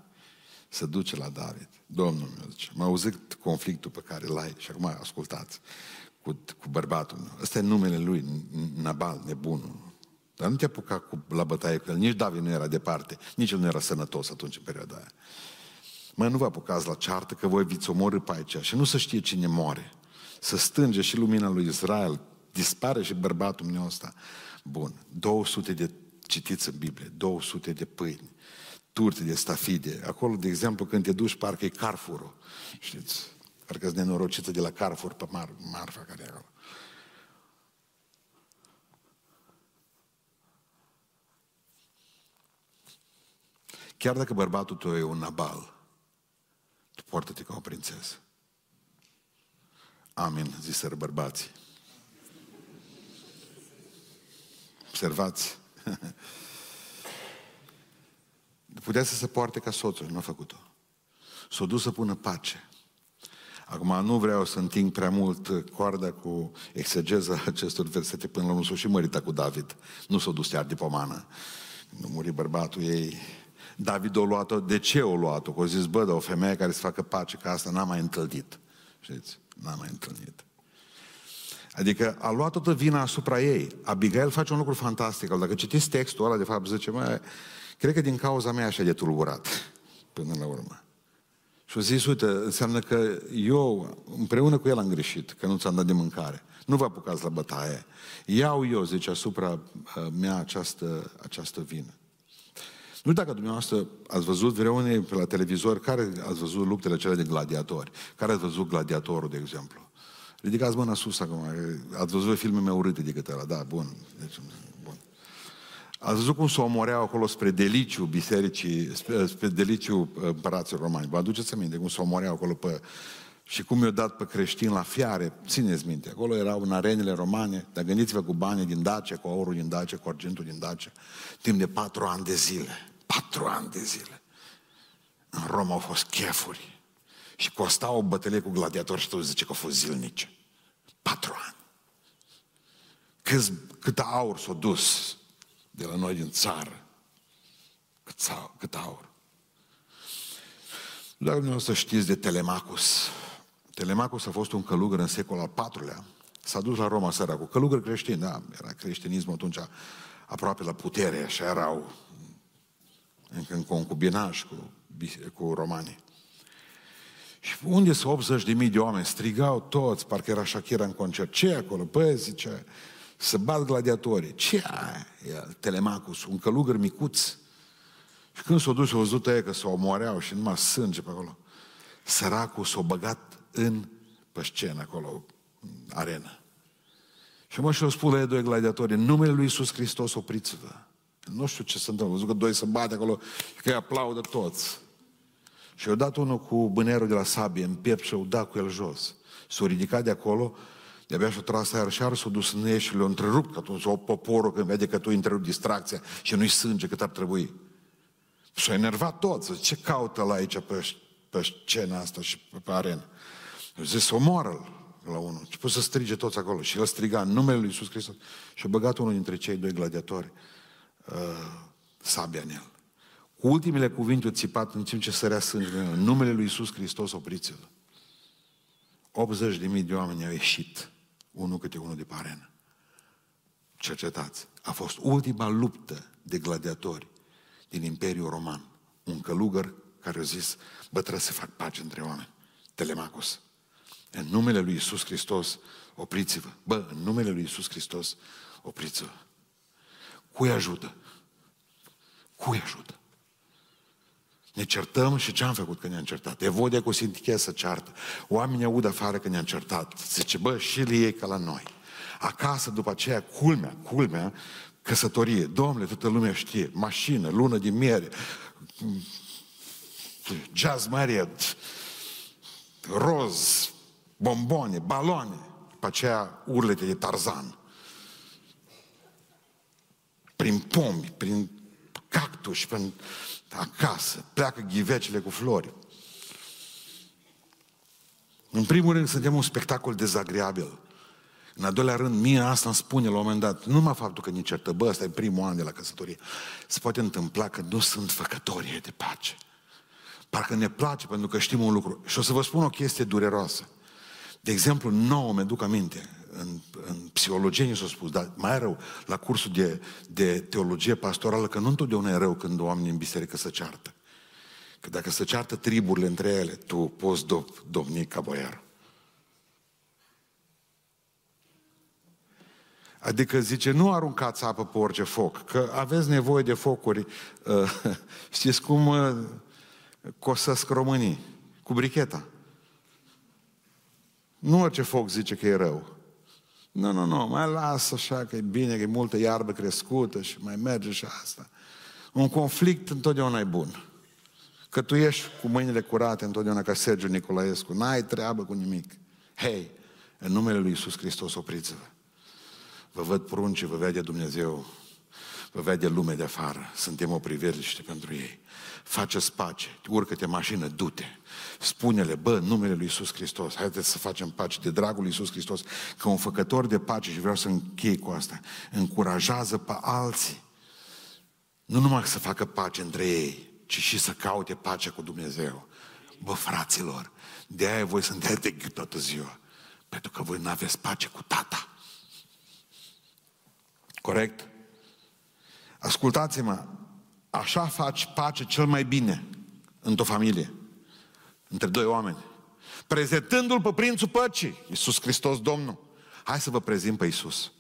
să duce la David. Domnul meu zice, m-a auzit conflictul pe care l-ai și acum ascultați cu, cu bărbatul meu. Ăsta e numele lui, Nabal, nebunul. Dar nu te apuca cu, la bătaie cu el. Nici David nu era departe, nici el nu era sănătos atunci în perioada aia. Mă, nu vă apucați la ceartă că voi viți omorâ pe aici și nu să știe cine moare. Să stânge și lumina lui Israel, dispare și bărbatul meu ăsta. Bun, 200 de citiți în Biblie, 200 de pâini, turte de stafide. Acolo, de exemplu, când te duci, parcă e Carrefour, știți? Parcă-ți nenorocită de la Carrefour pe mar, marfa care e acolo. Chiar dacă bărbatul tău e un nabal, tu poartă-te ca o prințesă. Amin, ziseră bărbații. Observați. Putea să se poarte ca soțul, nu a făcut-o. S-a dus să pună pace. Acum nu vreau să întind prea mult coarda cu exegeza acestor versete până la nu s-o și mărita cu David. Nu s-a dus chiar de pomană. Nu muri bărbatul ei, David o luat-o, de ce o luat-o? Că o zis, bă, dar o femeie care să facă pace ca asta n-a mai întâlnit. Știți? N-a mai întâlnit. Adică a luat toată vina asupra ei. Abigail face un lucru fantastic. Dacă citiți textul ăla, de fapt, zice, mă, cred că din cauza mea așa de tulburat până la urmă. Și o zis, uite, înseamnă că eu împreună cu el am greșit, că nu ți-am dat de mâncare. Nu vă apucați la bătaie. Iau eu, zice, asupra uh, mea această, această vină. Nu știu dacă dumneavoastră ați văzut vreunii pe la televizor, care ați văzut luptele cele de gladiatori? Care ați văzut gladiatorul, de exemplu? Ridicați mâna sus acum. Ați văzut filme mai urâte decât ăla. Da, bun. Deci, bun. Ați văzut cum se omoreau acolo spre deliciu bisericii, spre, spre deliciu uh, împărații romani. Vă aduceți aminte cum se omoreau acolo pe... Și cum i-au dat pe creștini la fiare, țineți minte, acolo erau în arenele romane, dar gândiți-vă cu banii din Dacia, cu aurul din Dacia, cu argentul din Dacia, timp de patru ani de zile. Patru ani de zile. În Roma au fost chefuri. Și costa o bătălie cu gladiatori și tu zice că au fost zilnice. Patru ani. Cât, cât aur s-a dus de la noi din țară. Cât, cât aur. Dacă nu o să știți de Telemacus. Telemacus a fost un călugăr în secolul al IV-lea. S-a dus la Roma săracul. Călugăr creștin, da, era creștinismul atunci aproape la putere, așa erau încă în concubinaj cu, cu romanii. Și unde sunt 80 de mii de oameni? Strigau toți, parcă era Shakira în concert. ce acolo? Păi, zice, să bat gladiatorii. Ce e Telemacus, un călugăr micuț. Și când s-au dus, au văzut ei că s-au omoreau și numai sânge pe acolo. Săracul s-a băgat în pe scenă acolo, în arenă. Și mă și-o spune doi gladiatori, în numele lui Iisus Hristos opriți-vă. Nu știu ce se întâmplă. Văzut că doi se bate acolo și că îi aplaudă toți. Și au dat unul cu bânerul de la sabie în piept și au dat cu el jos. S-a ridicat de acolo, de-abia și-a tras aer și s-a dus în ei și le-a întrerupt, că atunci o poporul când vede că tu întrerupi distracția și nu-i sânge cât ar trebui. Și-a enervat toți. Ce caută la aici pe, pe scena asta și pe, pe arenă? Eu zis, omoară-l la unul. Și să strige toți acolo. Și el striga în numele lui Iisus Hristos. Și a băgat unul dintre cei doi gladiatori uh, sabia în el. Cu ultimele cuvinte țipat în timp ce sărea sângele în numele lui Iisus Hristos opriți-l. 80 de mii de oameni au ieșit, unul câte unul de pe arenă. Cercetați. A fost ultima luptă de gladiatori din Imperiul Roman. Un călugăr care a zis, bă, trebuie să fac pace între oameni. Telemacos. În numele lui Isus Hristos, opriți-vă. Bă, în numele lui Isus Hristos, opriți-vă. Cui ajută? Cui ajută? Ne certăm și ce am făcut când ne-am certat? Evodia cu Sintichea să ceartă. Oamenii aud afară când ne-am certat. Zice, bă, și le ei ca la noi. Acasă, după aceea, culmea, culmea, căsătorie. Domnule, toată lumea știe. Mașină, lună de miere, jazz mariet, roz, bomboane, baloane. După aceea, urlete de tarzan. Prin pomi, prin cactus, prin acasă, pleacă ghivecile cu flori. În primul rând, suntem un spectacol dezagreabil. În al doilea rând, mie asta îmi spune la un moment dat, nu numai faptul că ne certă, bă, ăsta e primul an de la căsătorie, se poate întâmpla că nu sunt făcătorii de pace. Parcă ne place pentru că știm un lucru. Și o să vă spun o chestie dureroasă. De exemplu, nouă mi-aduc aminte, în, în psihologie ni s-a spus, dar mai rău, la cursul de, de teologie pastorală, că nu întotdeauna e rău când oamenii în biserică se ceartă. Că dacă se ceartă triburile între ele, tu poți do- domni ca boiar. Adică zice, nu aruncați apă pe orice foc, că aveți nevoie de focuri. Uh, știți cum uh, cosesc românii? Cu bricheta. Nu orice foc zice că e rău. Nu, nu, nu, mai lasă așa că e bine, că e multă iarbă crescută și mai merge și asta. Un conflict întotdeauna e bun. Că tu ești cu mâinile curate întotdeauna ca Sergiu Nicolaescu. N-ai treabă cu nimic. Hei, în numele Lui Iisus Hristos opriți-vă. Vă văd prunci, vă vede Dumnezeu, vă vede lume de afară. Suntem o priveliște pentru ei. Faceți pace, urcă-te mașină, du-te. Spune-le, bă, numele lui Iisus Hristos, haideți să facem pace de dragul lui Iisus Hristos, că un făcător de pace, și vreau să închei cu asta, încurajează pe alții. Nu numai să facă pace între ei, ci și să caute pace cu Dumnezeu. Bă, fraților, de aia voi sunteți de toată ziua. Pentru că voi nu aveți pace cu tata. Corect? Ascultați-mă, așa faci pace cel mai bine într-o familie, între doi oameni. Prezentându-L pe Prințul Păcii, Iisus Hristos Domnul. Hai să vă prezint pe Iisus.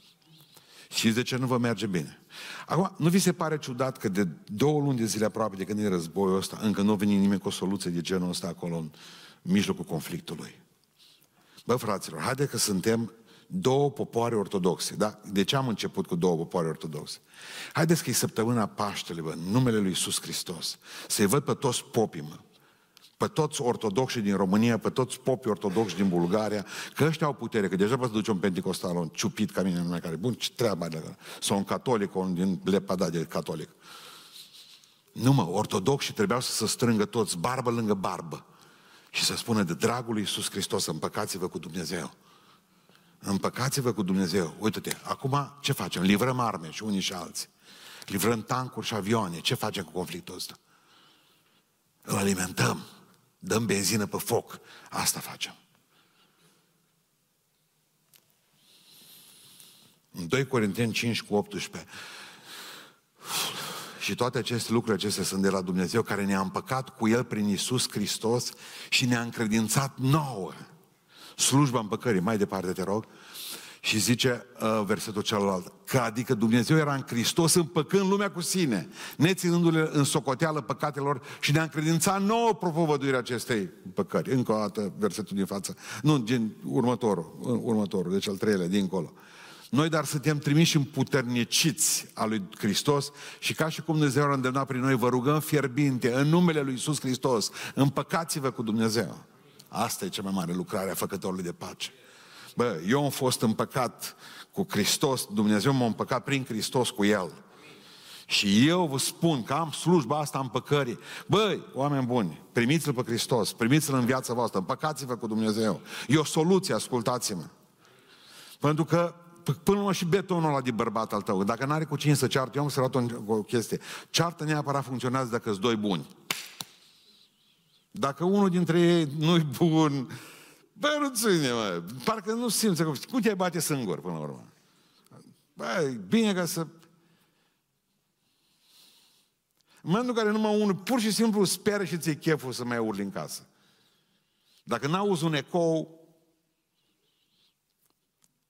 Și de ce nu vă merge bine? Acum, nu vi se pare ciudat că de două luni de zile aproape de când e războiul ăsta, încă nu a venit nimeni cu o soluție de genul ăsta acolo în mijlocul conflictului? Bă, fraților, haide că suntem două popoare ortodoxe. Da? De ce am început cu două popoare ortodoxe? Haideți că e săptămâna Paștele, bă, în numele lui Iisus Hristos. Să-i văd pe toți popii, mă. Pe toți ortodoxi din România, pe toți popii ortodoxi din Bulgaria, că ăștia au putere, că deja poți duce un pentecostal, un ciupit ca mine, numai care, bun, ce treaba de Sau un catolic, un din lepada de catolic. Nu mă, ortodoxi trebuiau să se strângă toți, barbă lângă barbă. Și să spună de dragul lui Iisus Hristos, împăcați-vă cu Dumnezeu. Împăcați-vă cu Dumnezeu. Uite-te, acum ce facem? Livrăm arme și unii și alții. Livrăm tancuri și avioane. Ce facem cu conflictul ăsta? Îl alimentăm. Dăm benzină pe foc. Asta facem. În 2 Corinteni 5 cu 18. Și toate aceste lucruri acestea sunt de la Dumnezeu care ne-a împăcat cu El prin Isus Hristos și ne-a încredințat nouă slujba împăcării. Mai departe, te rog. Și zice uh, versetul celălalt, că adică Dumnezeu era în Hristos împăcând lumea cu sine, neținându-le în socoteală păcatelor și ne-a încredințat nouă propovăduirea acestei păcări. Încă o dată versetul din față. Nu, din următorul, următorul, deci al treilea, dincolo. Noi dar suntem trimiși împuterniciți a lui Hristos și ca și cum Dumnezeu a îndemnat prin noi, vă rugăm fierbinte, în numele lui Iisus Hristos, împăcați-vă cu Dumnezeu. Asta e cea mai mare lucrare a făcătorului de pace. Bă, eu am fost împăcat cu Hristos, Dumnezeu m-a împăcat prin Hristos cu El. Și eu vă spun că am slujba asta împăcării. Băi, oameni buni, primiți-L pe Hristos, primiți-L în viața voastră, împăcați-vă cu Dumnezeu. E o soluție, ascultați-mă. Pentru că până la urmă și betonul ăla de bărbat al tău, dacă n-are cu cine să ceartă, eu am să o, o chestie. Ceartă neapărat funcționează dacă sunt doi buni. Dacă unul dintre ei nu-i bun, bă, nu ține, mă. Parcă nu simți. Cum te-ai bate singur, până la urmă? Bă, bine ca să... În momentul în care numai unul pur și simplu speră și ți-e cheful să mai urli în casă. Dacă n-auzi un ecou,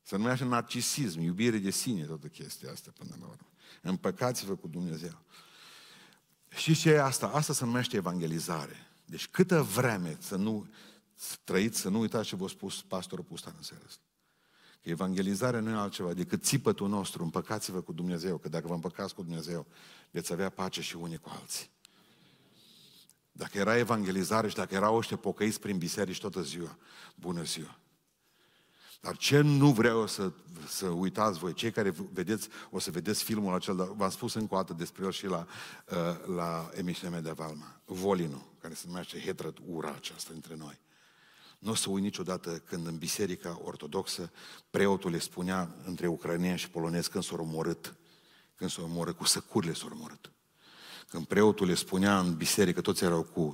se numește narcisism, iubire de sine, toată chestia asta până la urmă. Împăcați-vă cu Dumnezeu. Și ce e asta? Asta se numește evangelizare. Deci câtă vreme să nu trăiți, să nu uitați ce v-a spus pastorul Pustan în seara asta. Că evangelizarea nu e altceva decât țipătul nostru, împăcați-vă cu Dumnezeu, că dacă vă împăcați cu Dumnezeu, veți avea pace și unii cu alții. Dacă era evangelizare și dacă erau ăștia pocăiți prin biserici toată ziua, bună ziua. Dar ce nu vreau să, să uitați voi, cei care vedeți, o să vedeți filmul acela, dar v-am spus încă o dată despre el și la, uh, la emisiunea mea de Valma, Volinu, care se numește Hetrăt ura aceasta între noi. Nu o să uit niciodată când în biserica ortodoxă preotul le spunea între ucraineni și polonezi când s-au omorât, când s-au omorât, cu săcurile s-au omorât. Când preotul le spunea în biserică, toți erau cu,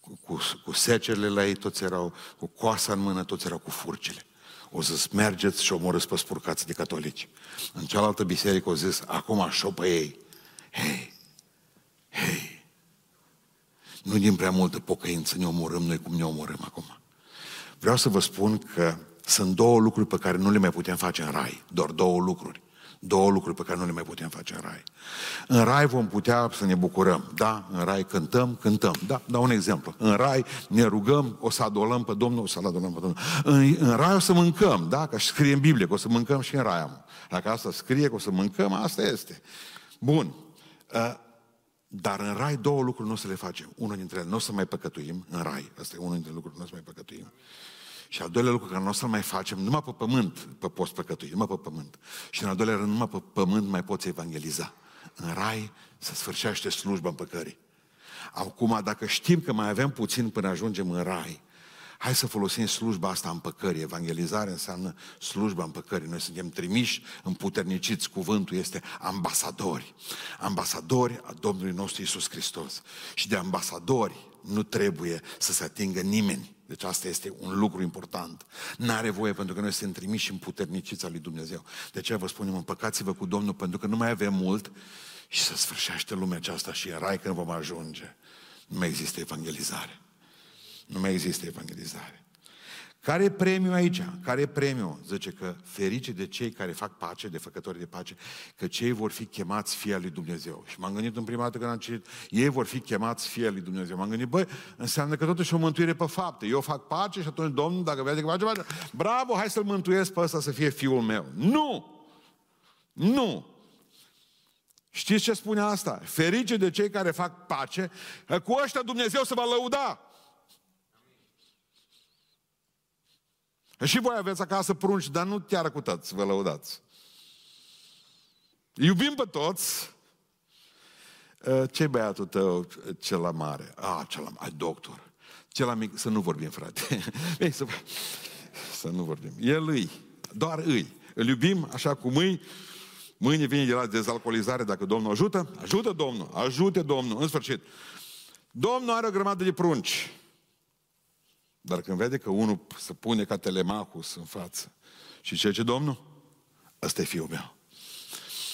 cu, cu, cu secerile la ei, toți erau cu coasa în mână, toți erau cu furcile. O să mergeți și omorâți pe spurcați de catolici. În cealaltă biserică au zis, acum așa pe ei. Hei, hei, nu din prea multă pocăință ne omorâm noi cum ne omorâm acum. Vreau să vă spun că sunt două lucruri pe care nu le mai putem face în rai. Doar două lucruri. Două lucruri pe care nu le mai putem face în rai. În rai vom putea să ne bucurăm. Da, în rai cântăm, cântăm. Da, dau un exemplu. În rai ne rugăm, o să adolăm pe Domnul, o să adolăm pe Domnul. În, în rai o să mâncăm, da, că scrie în Biblie că o să mâncăm și în rai. Dacă asta scrie că o să mâncăm, asta este. Bun. Uh, dar în rai două lucruri nu o să le facem. Unul dintre ele, nu o să mai păcătuim în rai. Asta e unul dintre lucruri, nu o să mai păcătuim. Și al doilea lucru care nu o să mai facem, numai pe pământ pe poți păcătui, numai pe pământ. Și în al doilea rând, numai pe pământ mai poți evangeliza. În rai să sfârșește slujba împăcării. Acum, dacă știm că mai avem puțin până ajungem în rai, hai să folosim slujba asta în păcării. Evangelizare înseamnă slujba în păcării. Noi suntem trimiși, împuterniciți. Cuvântul este ambasadori. Ambasadori a Domnului nostru Isus Hristos. Și de ambasadori nu trebuie să se atingă nimeni. Deci asta este un lucru important. N-are voie pentru că noi suntem trimiși în puternicița lui Dumnezeu. De aceea vă spunem, împăcați-vă cu Domnul pentru că nu mai avem mult și să sfârșește lumea aceasta și erai când vom ajunge. Nu mai există evangelizare. Nu mai există evangelizare. Care e premiul aici? Care e premiul? Zice că ferice de cei care fac pace, de făcători de pace, că cei vor fi chemați fii lui Dumnezeu. Și m-am gândit în prima dată când am citit, ei vor fi chemați fii lui Dumnezeu. M-am gândit, băi, înseamnă că totuși o mântuire pe fapte. Eu fac pace și atunci Domnul, dacă vede că face pace, bravo, hai să-l mântuiesc pe ăsta să fie fiul meu. Nu! Nu! Știți ce spune asta? Ferice de cei care fac pace, cu ăștia Dumnezeu să va lăuda. Și voi aveți acasă prunci, dar nu chiar cu toți, vă lăudați. Iubim pe toți. Ă, ce băiatul tău, cel la mare? A, cel la mare, doctor. Cel la mic, să nu vorbim, frate. Ei, să, să nu vorbim. El îi, doar îi. Îl iubim așa cum îi. Mâine vine de la dezalcoolizare, dacă Domnul ajută, ajută Domnul, ajute Domnul, în sfârșit. Domnul are o grămadă de prunci. Dar când vede că unul se pune ca telemachus în față și ce ce Domnul? Ăsta e fiul meu.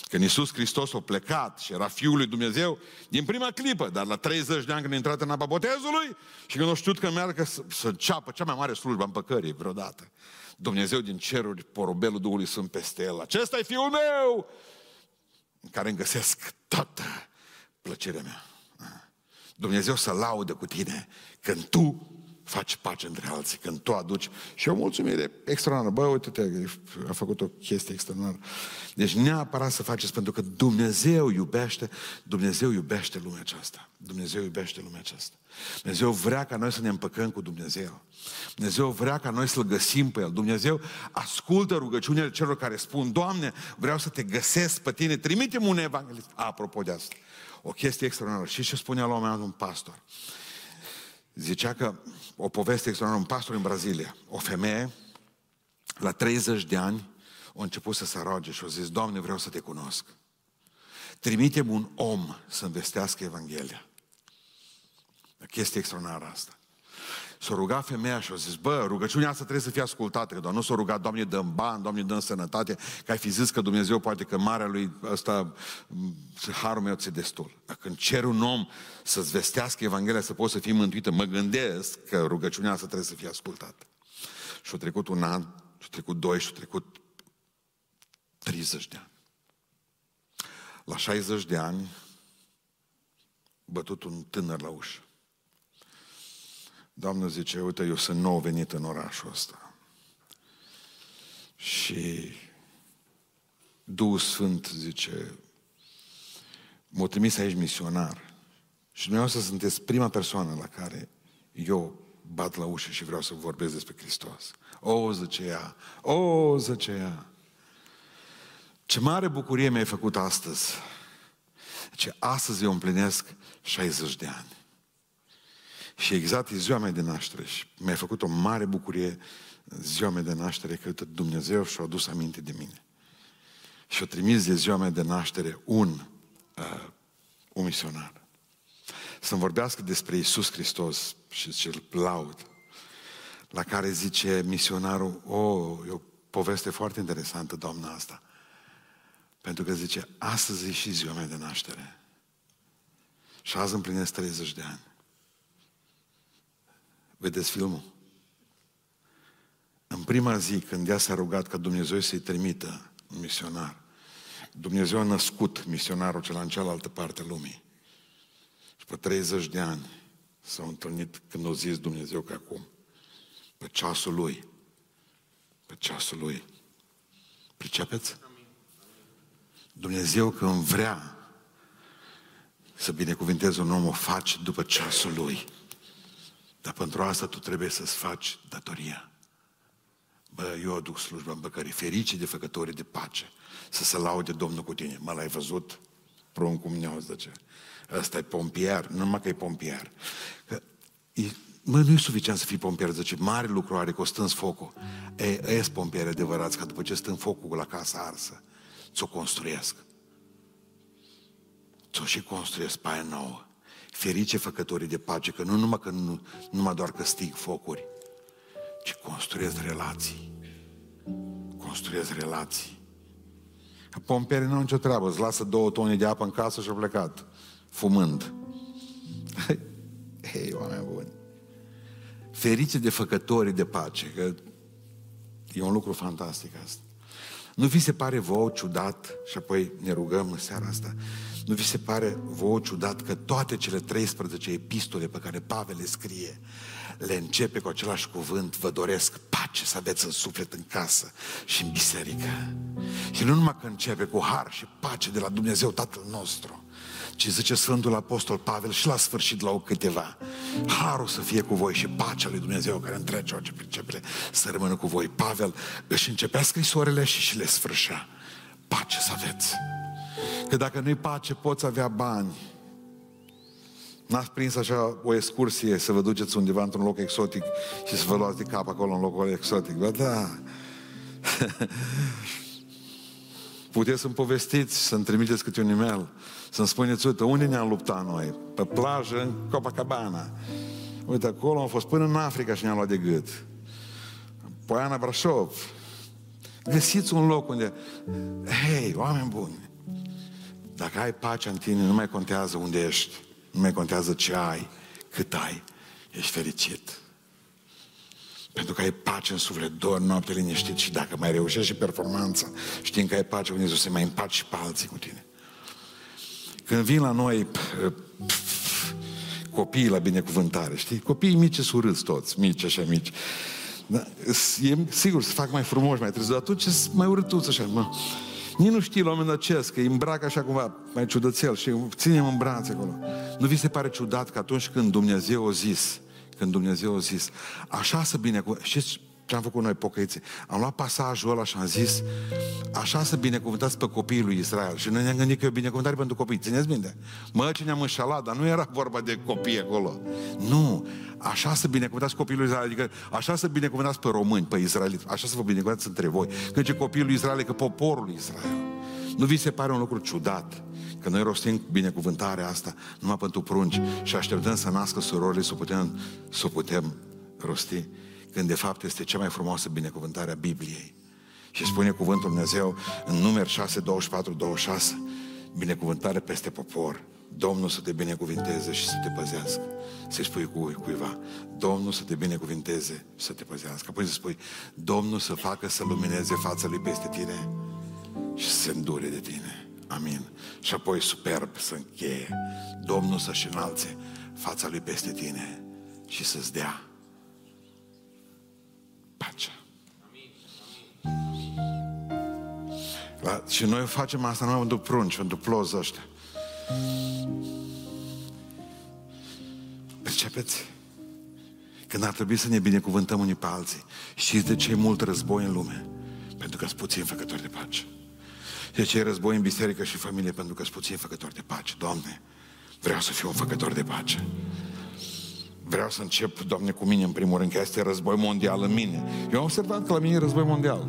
Când Iisus Hristos a plecat și era Fiul lui Dumnezeu, din prima clipă, dar la 30 de ani când a intrat în apa botezului și când a știut că meargă să, să înceapă cea mai mare slujbă în păcării vreodată. Dumnezeu din ceruri, porobelul Duhului sunt peste el. Acesta e Fiul meu! În care îmi găsesc toată plăcerea mea. Dumnezeu să laudă cu tine când tu faci pace între alții, când tu aduci și o mulțumire extraordinară. Bă, uite-te, a făcut o chestie extraordinară. Deci neapărat să faceți, pentru că Dumnezeu iubește, Dumnezeu iubește lumea aceasta. Dumnezeu iubește lumea aceasta. Dumnezeu vrea ca noi să ne împăcăm cu Dumnezeu. Dumnezeu vrea ca noi să-L găsim pe El. Dumnezeu ascultă rugăciunile celor care spun, Doamne, vreau să te găsesc pe tine, trimite-mi un evanghelist. Apropo de asta, o chestie extraordinară. Și ce spunea la un moment un pastor? Zicea că o poveste extraordinară, un pastor în Brazilia, o femeie, la 30 de ani, a început să se roage și a zis, Doamne, vreau să te cunosc. Trimitem un om să învestească Evanghelia. O chestie extraordinară asta. S-a rugat femeia și a zis, bă, rugăciunea asta trebuie să fie ascultată, că doar nu s-a rugat, Doamne, dăm bani, Doamne, dăm sănătate, că ai fi zis că Dumnezeu poate că marea lui ăsta, harul meu ți destul. Dacă când cer un om să-ți vestească Evanghelia, să poți să fii mântuită, mă gândesc că rugăciunea asta trebuie să fie ascultată. Și a trecut un an, și a trecut doi, și a trecut 30 de ani. La 60 de ani, bătut un tânăr la ușă. Doamna zice, uite, eu sunt nou venit în orașul ăsta. Și Duhul Sfânt zice, m-a trimis aici misionar. Și dumneavoastră sunteți prima persoană la care eu bat la ușă și vreau să vorbesc despre Hristos. O, zice ea, o, zice ea. Ce mare bucurie mi-ai făcut astăzi. Ce astăzi eu împlinesc 60 de ani. Și exact e ziua mea de naștere și mi-a făcut o mare bucurie ziua mea de naștere că Dumnezeu și-a adus aminte de mine. Și a trimis de ziua mea de naștere un, uh, un misionar. Să-mi vorbească despre Isus Hristos și ce-l laud. La care zice misionarul, o, oh, e o poveste foarte interesantă, doamna asta. Pentru că zice, astăzi e și ziua mea de naștere. Și azi împlinesc 30 de ani. Vedeți filmul? În prima zi, când ea s-a rugat ca Dumnezeu să-i trimită un misionar, Dumnezeu a născut misionarul cel în cealaltă parte a lumii. Și pe 30 de ani s-au întâlnit când a zis Dumnezeu că acum, pe ceasul lui, pe ceasul lui. Pricepeți? Dumnezeu când vrea să binecuvinteze un om, o face după ceasul lui. Dar pentru asta tu trebuie să-ți faci datoria. Bă, eu aduc slujba în băcării, fericii de făcătorii de pace, să se laude Domnul cu tine. Mă, l-ai văzut? Prun cum ne zice. Ăsta e pompier, nu numai că e pompier. Că e, mă, nu e suficient să fii pompier, zice, mare lucru are că o stâns focul. E, e pompieri adevărați, că după ce stâng focul la casa arsă, ți-o construiesc. Ți-o și construiesc pe aia nouă. Ferice făcătorii de pace, că nu numai că nu, numai doar că stig focuri, ci construiesc relații. Construiesc relații. Pomperii nu au nicio treabă, îți lasă două tone de apă în casă și au plecat, fumând. Hei, oameni buni! Ferice de făcătorii de pace, că e un lucru fantastic asta. Nu vi se pare vouă ciudat, și apoi ne rugăm în seara asta, nu vi se pare vouă ciudat că toate cele 13 epistole pe care Pavel le scrie, le începe cu același cuvânt, vă doresc pace să aveți în suflet, în casă și în biserică. Și nu numai că începe cu har și pace de la Dumnezeu Tatăl nostru, ci zice Sfântul Apostol Pavel și la sfârșit la o câteva. Harul să fie cu voi și pacea lui Dumnezeu care întrece orice pricepere să rămână cu voi. Pavel își începea scrisorile și și le sfârșea. Pace să aveți. Că dacă nu-i pace, poți avea bani. N-ați prins așa o excursie să vă duceți undeva într-un loc exotic și să vă luați de cap acolo în locul exotic. Bă, da. Puteți să-mi povestiți, să-mi trimiteți câte un e-mail, să-mi spuneți, uite, unde ne-am luptat noi? Pe plajă, în Copacabana. Uite, acolo am fost până în Africa și ne-am luat de gât. Poiana Brașov. Găsiți un loc unde, hei, oameni buni, dacă ai pace în tine, nu mai contează unde ești, nu mai contează ce ai, cât ai, ești fericit. Pentru că ai pace în suflet, dor noapte liniștit și dacă mai reușești și performanța, știm că ai pace cu Dumnezeu, să mai împaci și pe alții cu tine. Când vin la noi copiii la binecuvântare, știi? Copiii mici sunt urâți toți, mici, așa mici. Da? E, sigur, să fac mai frumos, mai târziu, dar atunci sunt mai urâtuți așa, mă. Nici nu știi la un moment dat ce că îi îmbracă așa cumva, mai ciudățel și ținem în brațe acolo. Nu vi se pare ciudat că atunci când Dumnezeu a zis, când Dumnezeu a zis, așa să bine, știți ce am făcut noi pocăiții? Am luat pasajul ăla și am zis, așa să binecuvântați pe copiii lui Israel. Și noi ne-am gândit că e o binecuvântare pentru copii. Țineți minte? Mă, ce ne-am înșalat, dar nu era vorba de copii acolo. Nu, așa să binecuvântați copiii lui Israel, adică așa să binecuvântați pe români, pe israeliți, așa să vă binecuvântați între voi. Că ce copiii lui Israel, că poporul lui Israel. Nu vi se pare un lucru ciudat? că noi rostim binecuvântarea asta numai pentru prunci și așteptăm să nască surorile să o putem, să o putem rosti, când de fapt este cea mai frumoasă binecuvântare a Bibliei. Și spune cuvântul Dumnezeu în numer 6, 24, 26, binecuvântare peste popor. Domnul să te binecuvinteze și să te păzească. Să-i spui cu, cuiva, Domnul să te binecuvinteze și să te păzească. Apoi să spui, Domnul să facă să lumineze fața lui peste tine și să se îndure de tine. Amin. Și apoi superb să încheie. Domnul să-și înalțe fața lui peste tine și să-ți dea pacea. La, și noi facem asta numai pentru prunci, pentru plozi ăștia. Percepeți? Când ar trebui să ne binecuvântăm unii pe alții. Știți de ce e mult război în lume? Pentru că sunt puțini făcători de pace. De ce e război în biserică și familie? Pentru că sunt puțini făcători de pace. Doamne, vreau să fiu un făcător de pace. Vreau să încep, Doamne, cu mine în primul rând, că este război mondial în mine. Eu am observat că la mine e război mondial.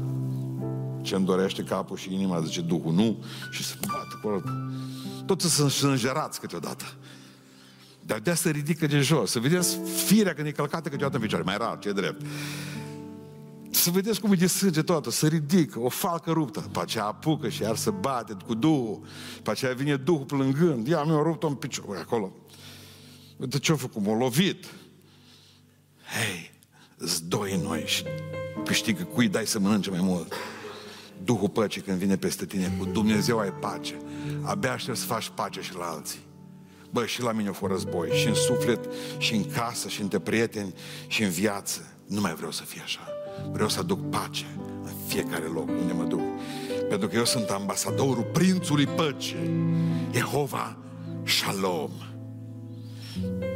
Ce îmi dorește capul și inima, zice Duhul, nu, și să bată acolo. Toți sunt înjerați câteodată. Dar de să ridică de jos, să vedeți firea când e călcată câteodată în picioare, mai rar, ce drept. Să vedeți cum e de sânge toată, să ridică, o falcă ruptă, pe aceea apucă și iar să bate cu Duhul, pe aceea vine Duhul plângând, ia mi-a rupt-o în picior, acolo. Uite ce-a făcut, m-a lovit. Hei, îți doi în noi și câștigă cui dai să mănânce mai mult. Duhul păcii când vine peste tine, cu Dumnezeu ai pace. Abia aștept să faci pace și la alții. Bă, și la mine a fost război, și în suflet, și în casă, și între prieteni, și în viață. Nu mai vreau să fie așa. Vreau să aduc pace în fiecare loc unde mă duc. Pentru că eu sunt ambasadorul Prințului Păcii. Jehova Shalom.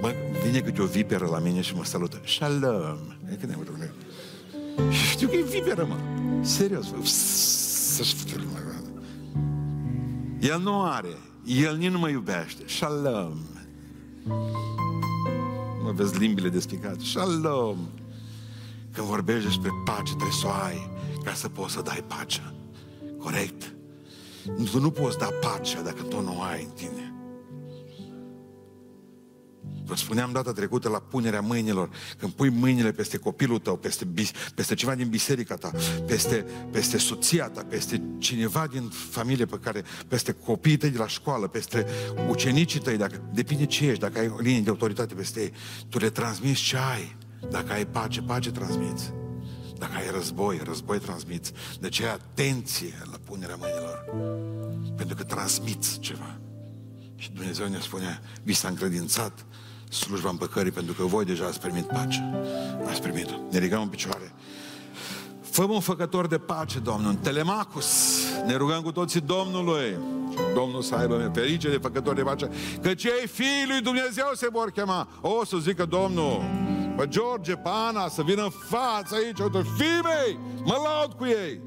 Mă, vine câte o viperă la mine și mă salută. Shalom. E când Și știu că e viperă, mă. Serios. Să-și El nu are. El nici nu mă iubește. Shalom. Mă vezi limbile despicate. Shalom. Când vorbești despre pace, trebuie să o ai ca să poți să dai pacea. Corect? Tu nu poți da pacea dacă tu nu o ai în tine. Vă spuneam data trecută la punerea mâinilor, când pui mâinile peste copilul tău, peste, peste ceva din biserica ta, peste, peste soția ta, peste cineva din familie pe care, peste copiii tăi de la școală, peste ucenicii tăi, dacă depinde ce ești, dacă ai o linie de autoritate peste ei, tu le transmiți ce ai. Dacă ai pace, pace transmiți. Dacă ai război, război transmiți. De ce atenție la punerea mâinilor. Pentru că transmiți ceva. Și Dumnezeu ne spune, vi s-a încredințat slujba împăcării, pentru că voi deja ați primit pace. Ați primit-o. Ne ridicăm în picioare. fă un făcător de pace, Domnul, în Telemacus. Ne rugăm cu toții Domnului. Domnul să aibă ferice de făcători de pace, că cei fiii lui Dumnezeu se vor chema. O, să zică Domnul, pe George, pe Ana, să vină în față aici, uite, fii mei, mă laud cu ei.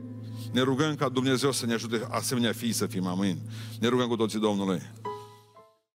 Ne rugăm ca Dumnezeu să ne ajute asemenea fii să fim, amin. Ne rugăm cu toții Domnului.